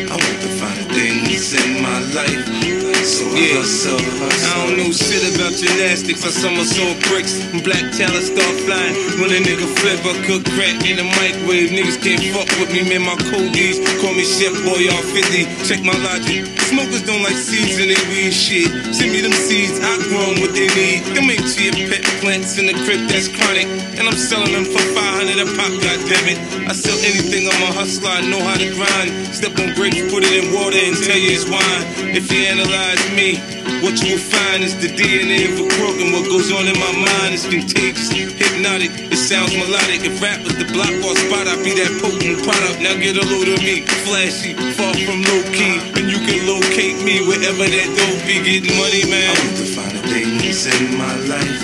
I want to find the things in my life. So I hustle, hustle. I don't know shit about gymnastics. I somersault bricks. When black talent start flying. When a nigga flip, I cook crack in the microwave. Niggas can't fuck with me, man. My codies call me Chef Boy all 50. Check my logic. Smokers don't like seeds in their weed shit. Send me them seeds, I grow 'em what they need. Them ain't chia pet plants in the crib that's chronic. And I'm selling them for 500 a pop, goddammit. I sell anything, I'm a hustler, I know how to grind. Step on grapes, put it in water and tell you it's wine. If you analyze me, what you will find is the DNA of a crook and what goes on in my mind is contagious, hypnotic, it sounds melodic. If rap was the block or spot, I'd be that potent product. Now get a load of me, flashy, far from low key. And you can locate me wherever that dope be getting money, man. I want to find the things in my life,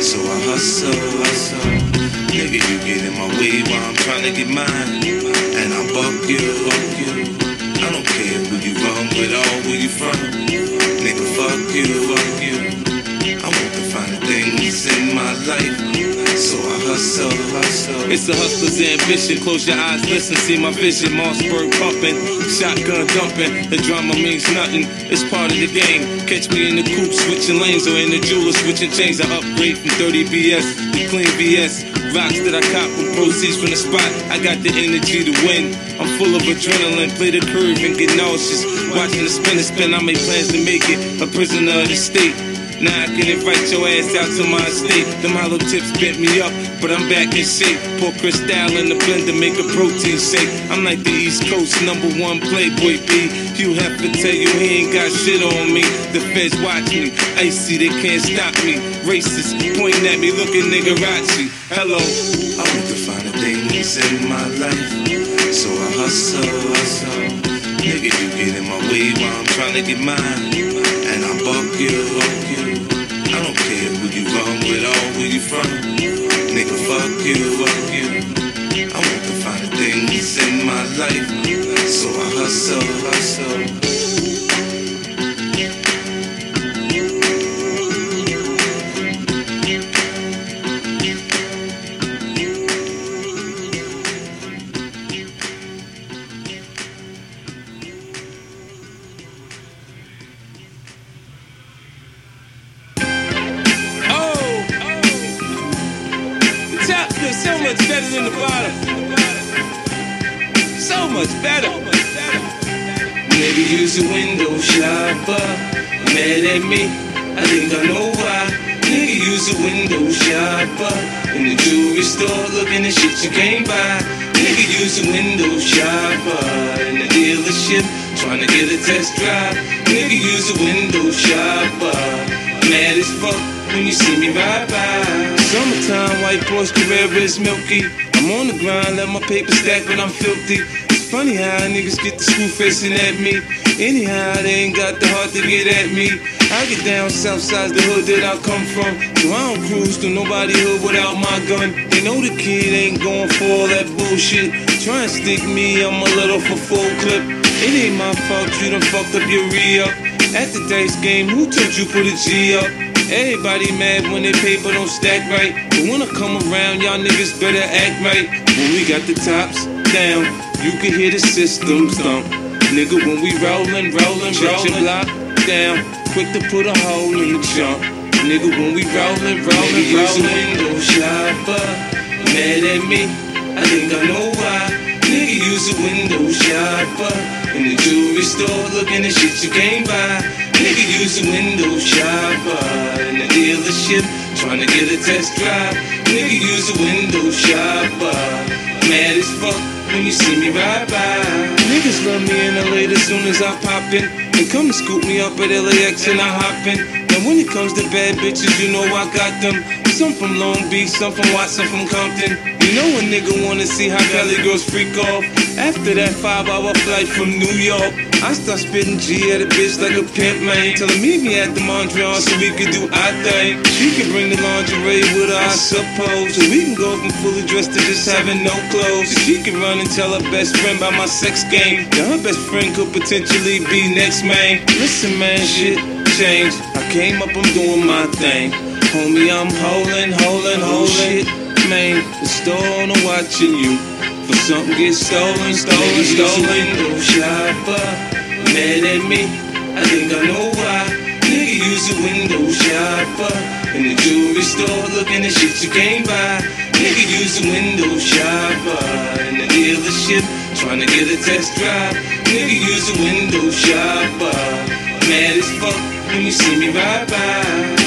so I hustle, hustle. Nigga, you get in my way while I'm trying to get mine. And I buck you, buck you. I don't care who you run with or where you from. Nigga, fuck you, fuck you. I want to find the things in my life. So I hustle, hustle. It's a hustler's ambition. Close your eyes, listen, see my vision. Mossberg pumping, shotgun dumping. The drama means nothing. It's part of the game. Catch me in the coupe, switching lanes, or in the jeweler, switching chains. I upgrade from 30 BS to clean BS. Rocks that I cop from proceeds from the spot. I got the energy to win. I'm full of adrenaline. Play the curve and get nauseous. Watching the spin and spin, I make plans to make it a prisoner of the state. Now I can invite your ass out to my estate. Them hollow tips bent me up, but I'm back in shape. Pour Cristal in the blender, make a protein shake. I'm like the East Coast number one playboy B. You have to tell you he ain't got shit on me. The feds watch me, icy, they can't stop me. Racist, pointing at me, looking niggerazzi. Hello, I want to find things in my life, so I hustle, hustle. Nigga, you get in my way while I'm trying to get mine. And I buck you, buck you. I don't care who you run with or where you from. Nigga, fuck you, fuck you. I want to find the things in my life. So I hustle, hustle. Much better. Maybe use a window shopper. Mad at me, I think I know why. Nigga use a window shopper. In the jewelry store looking at shit you can't buy. Nigga use a window shopper in the dealership, trying to get a test drive. Nigga use a window shopper. Mad as fuck when you see me ride by. Summertime, white Porsche Carrera is milky. I'm on the grind, let my paper stack, but I'm filthy. Funny how niggas get the screw facing at me. Anyhow, they ain't got the heart to get at me. I get down south side the hood that I come from. So I don't cruise to nobody hood without my gun. They know the kid ain't going for all that bullshit. Try and stick me, I'm a little for full clip. It ain't my fault you done fucked up your re-up. At the dice game, who told you put a G up? Everybody mad when their paper don't stack right. But when I come around, y'all niggas better act right. When we got the tops down, you can hear the system thump. Nigga, when we rollin', rollin', rollin', your block down, quick to put a hole in the jump. Nigga, when we rollin', rollin', rollin', window shopper, mad at me, I think I know why. Nigga, use a window shopper in the jewelry store, looking at shit you can't buy. Nigga, use a window shopper in the dealership, trying to get a test drive. Nigga, use a window shopper, mad as fuck you see me ride by. Niggas love me in LA as soon as I pop in. They come and scoop me up at LAX and I hop in. And when it comes to bad bitches, you know I got them. Some from Long Beach, some from Watson, from Compton. You know a nigga wanna see how Cali girls freak off. After that five hour flight from New York, I start spitting G at a bitch like a pimp, man. Tell her meet me at the Mondrian so we can do our thing. She can bring the lingerie with her, I suppose. So we can go from fully dressed to just having no clothes. She can run and tell her best friend about my sex game. Now her best friend could potentially be next, man. Listen, man, shit changed. I came up, I'm doing my thing. Homie, I'm holding, holding, holding. Oh, man, the store owner watching you. For something gets stolen, stolen, stolen. Window shopper, mad at me. I think I know why. Nigga use a window shopper in the jewelry store, looking at shit you can't buy. Nigga use a window shopper in the dealership, trying to get a test drive. Nigga use a window shopper, mad as fuck when you see me ride by.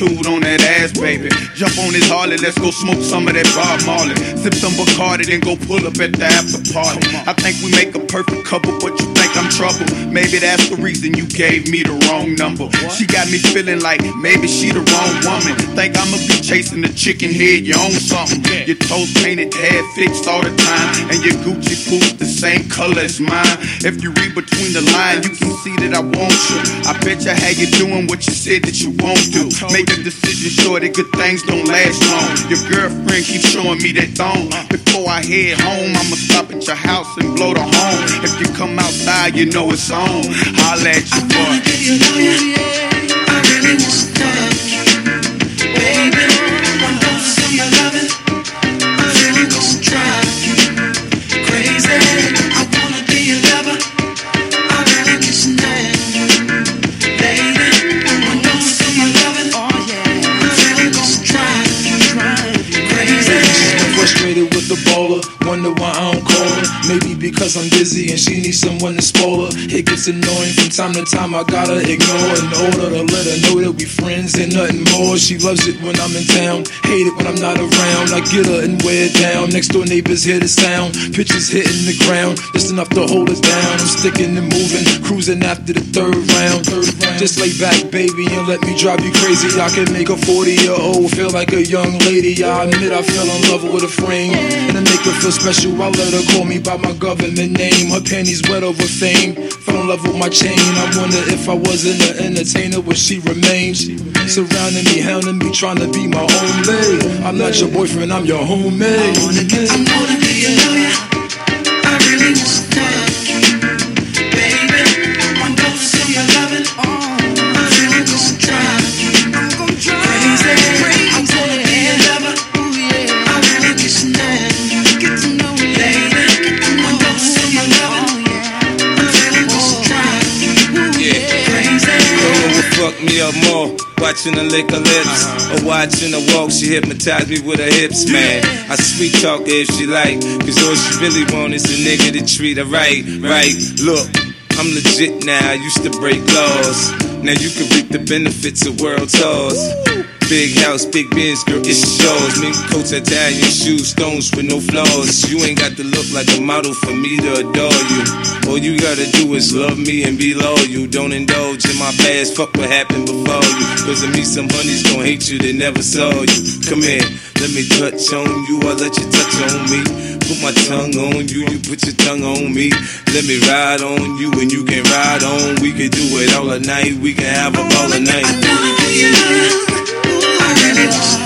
Tattooed on that baby. Jump on this Harley, let's go smoke some of that Bob Marley. Sip some Bacardi, then go pull up at the after party. I think we make a perfect couple, but you think I'm trouble. Maybe that's the reason you gave me the wrong number. She got me feeling like maybe she the wrong woman. Think I'ma be chasing the chicken head, you own something. Your toes painted, hair fixed all the time, and your Gucci boots the same color as mine. If you read between the lines, you can see that I want you. I bet you how you doing what you said that you won't do. Make a decision sure that good things don't last long. Your girlfriend keeps showing me that thong. Before I head home, I'ma stop at your house and blow the horn. If you come outside, you know it's on. Holla at your boy. I really understand you, her. It gets annoying from time to time, I gotta ignore in order to let her know that we friends and nothing more. She loves it when I'm in town, hate it when I'm not around. I get her and wear it down. Next door neighbors hear the sound, pitches hitting the ground, just enough to hold us down. I'm sticking and moving, cruising after the third round. Just lay back, baby, and let me drive you crazy. I can make a 40 year old feel like a young lady. I admit I fell in love with a frame, and to make her feel special, I let her call me by my government name. Her panties wet over fame. Fell in love with my chain. I wonder if I wasn't an entertainer, would she remain? Surrounding me, hounding me, trying to be my own lady. I'm not your boyfriend, I'm your homemade. I wanna be your lawyer. Up more. Watching her lick her lips uh-huh. or watching her walk, she hypnotized me with her hips, man. I sweet talk if she like, cause all she really want is a nigga to treat her right, right. Look, I'm legit now, I used to break laws. Now you can reap the benefits of world tours. Big house, big bins, girl, it's yours. Mink coats, Italian shoes, stones with no flaws. You ain't got to look like a model for me to adore you. All you gotta do is love me and be loyal. You don't indulge in my past, fuck what happened before you. Cause of me, some honeys gon' hate you that never saw you. Come here, let me touch on you, I'll let you touch on me. Put my tongue on you, you put your tongue on me. Let me ride on you and you can ride on. We can do it all night, we can have a ball night. I your lawyer. It's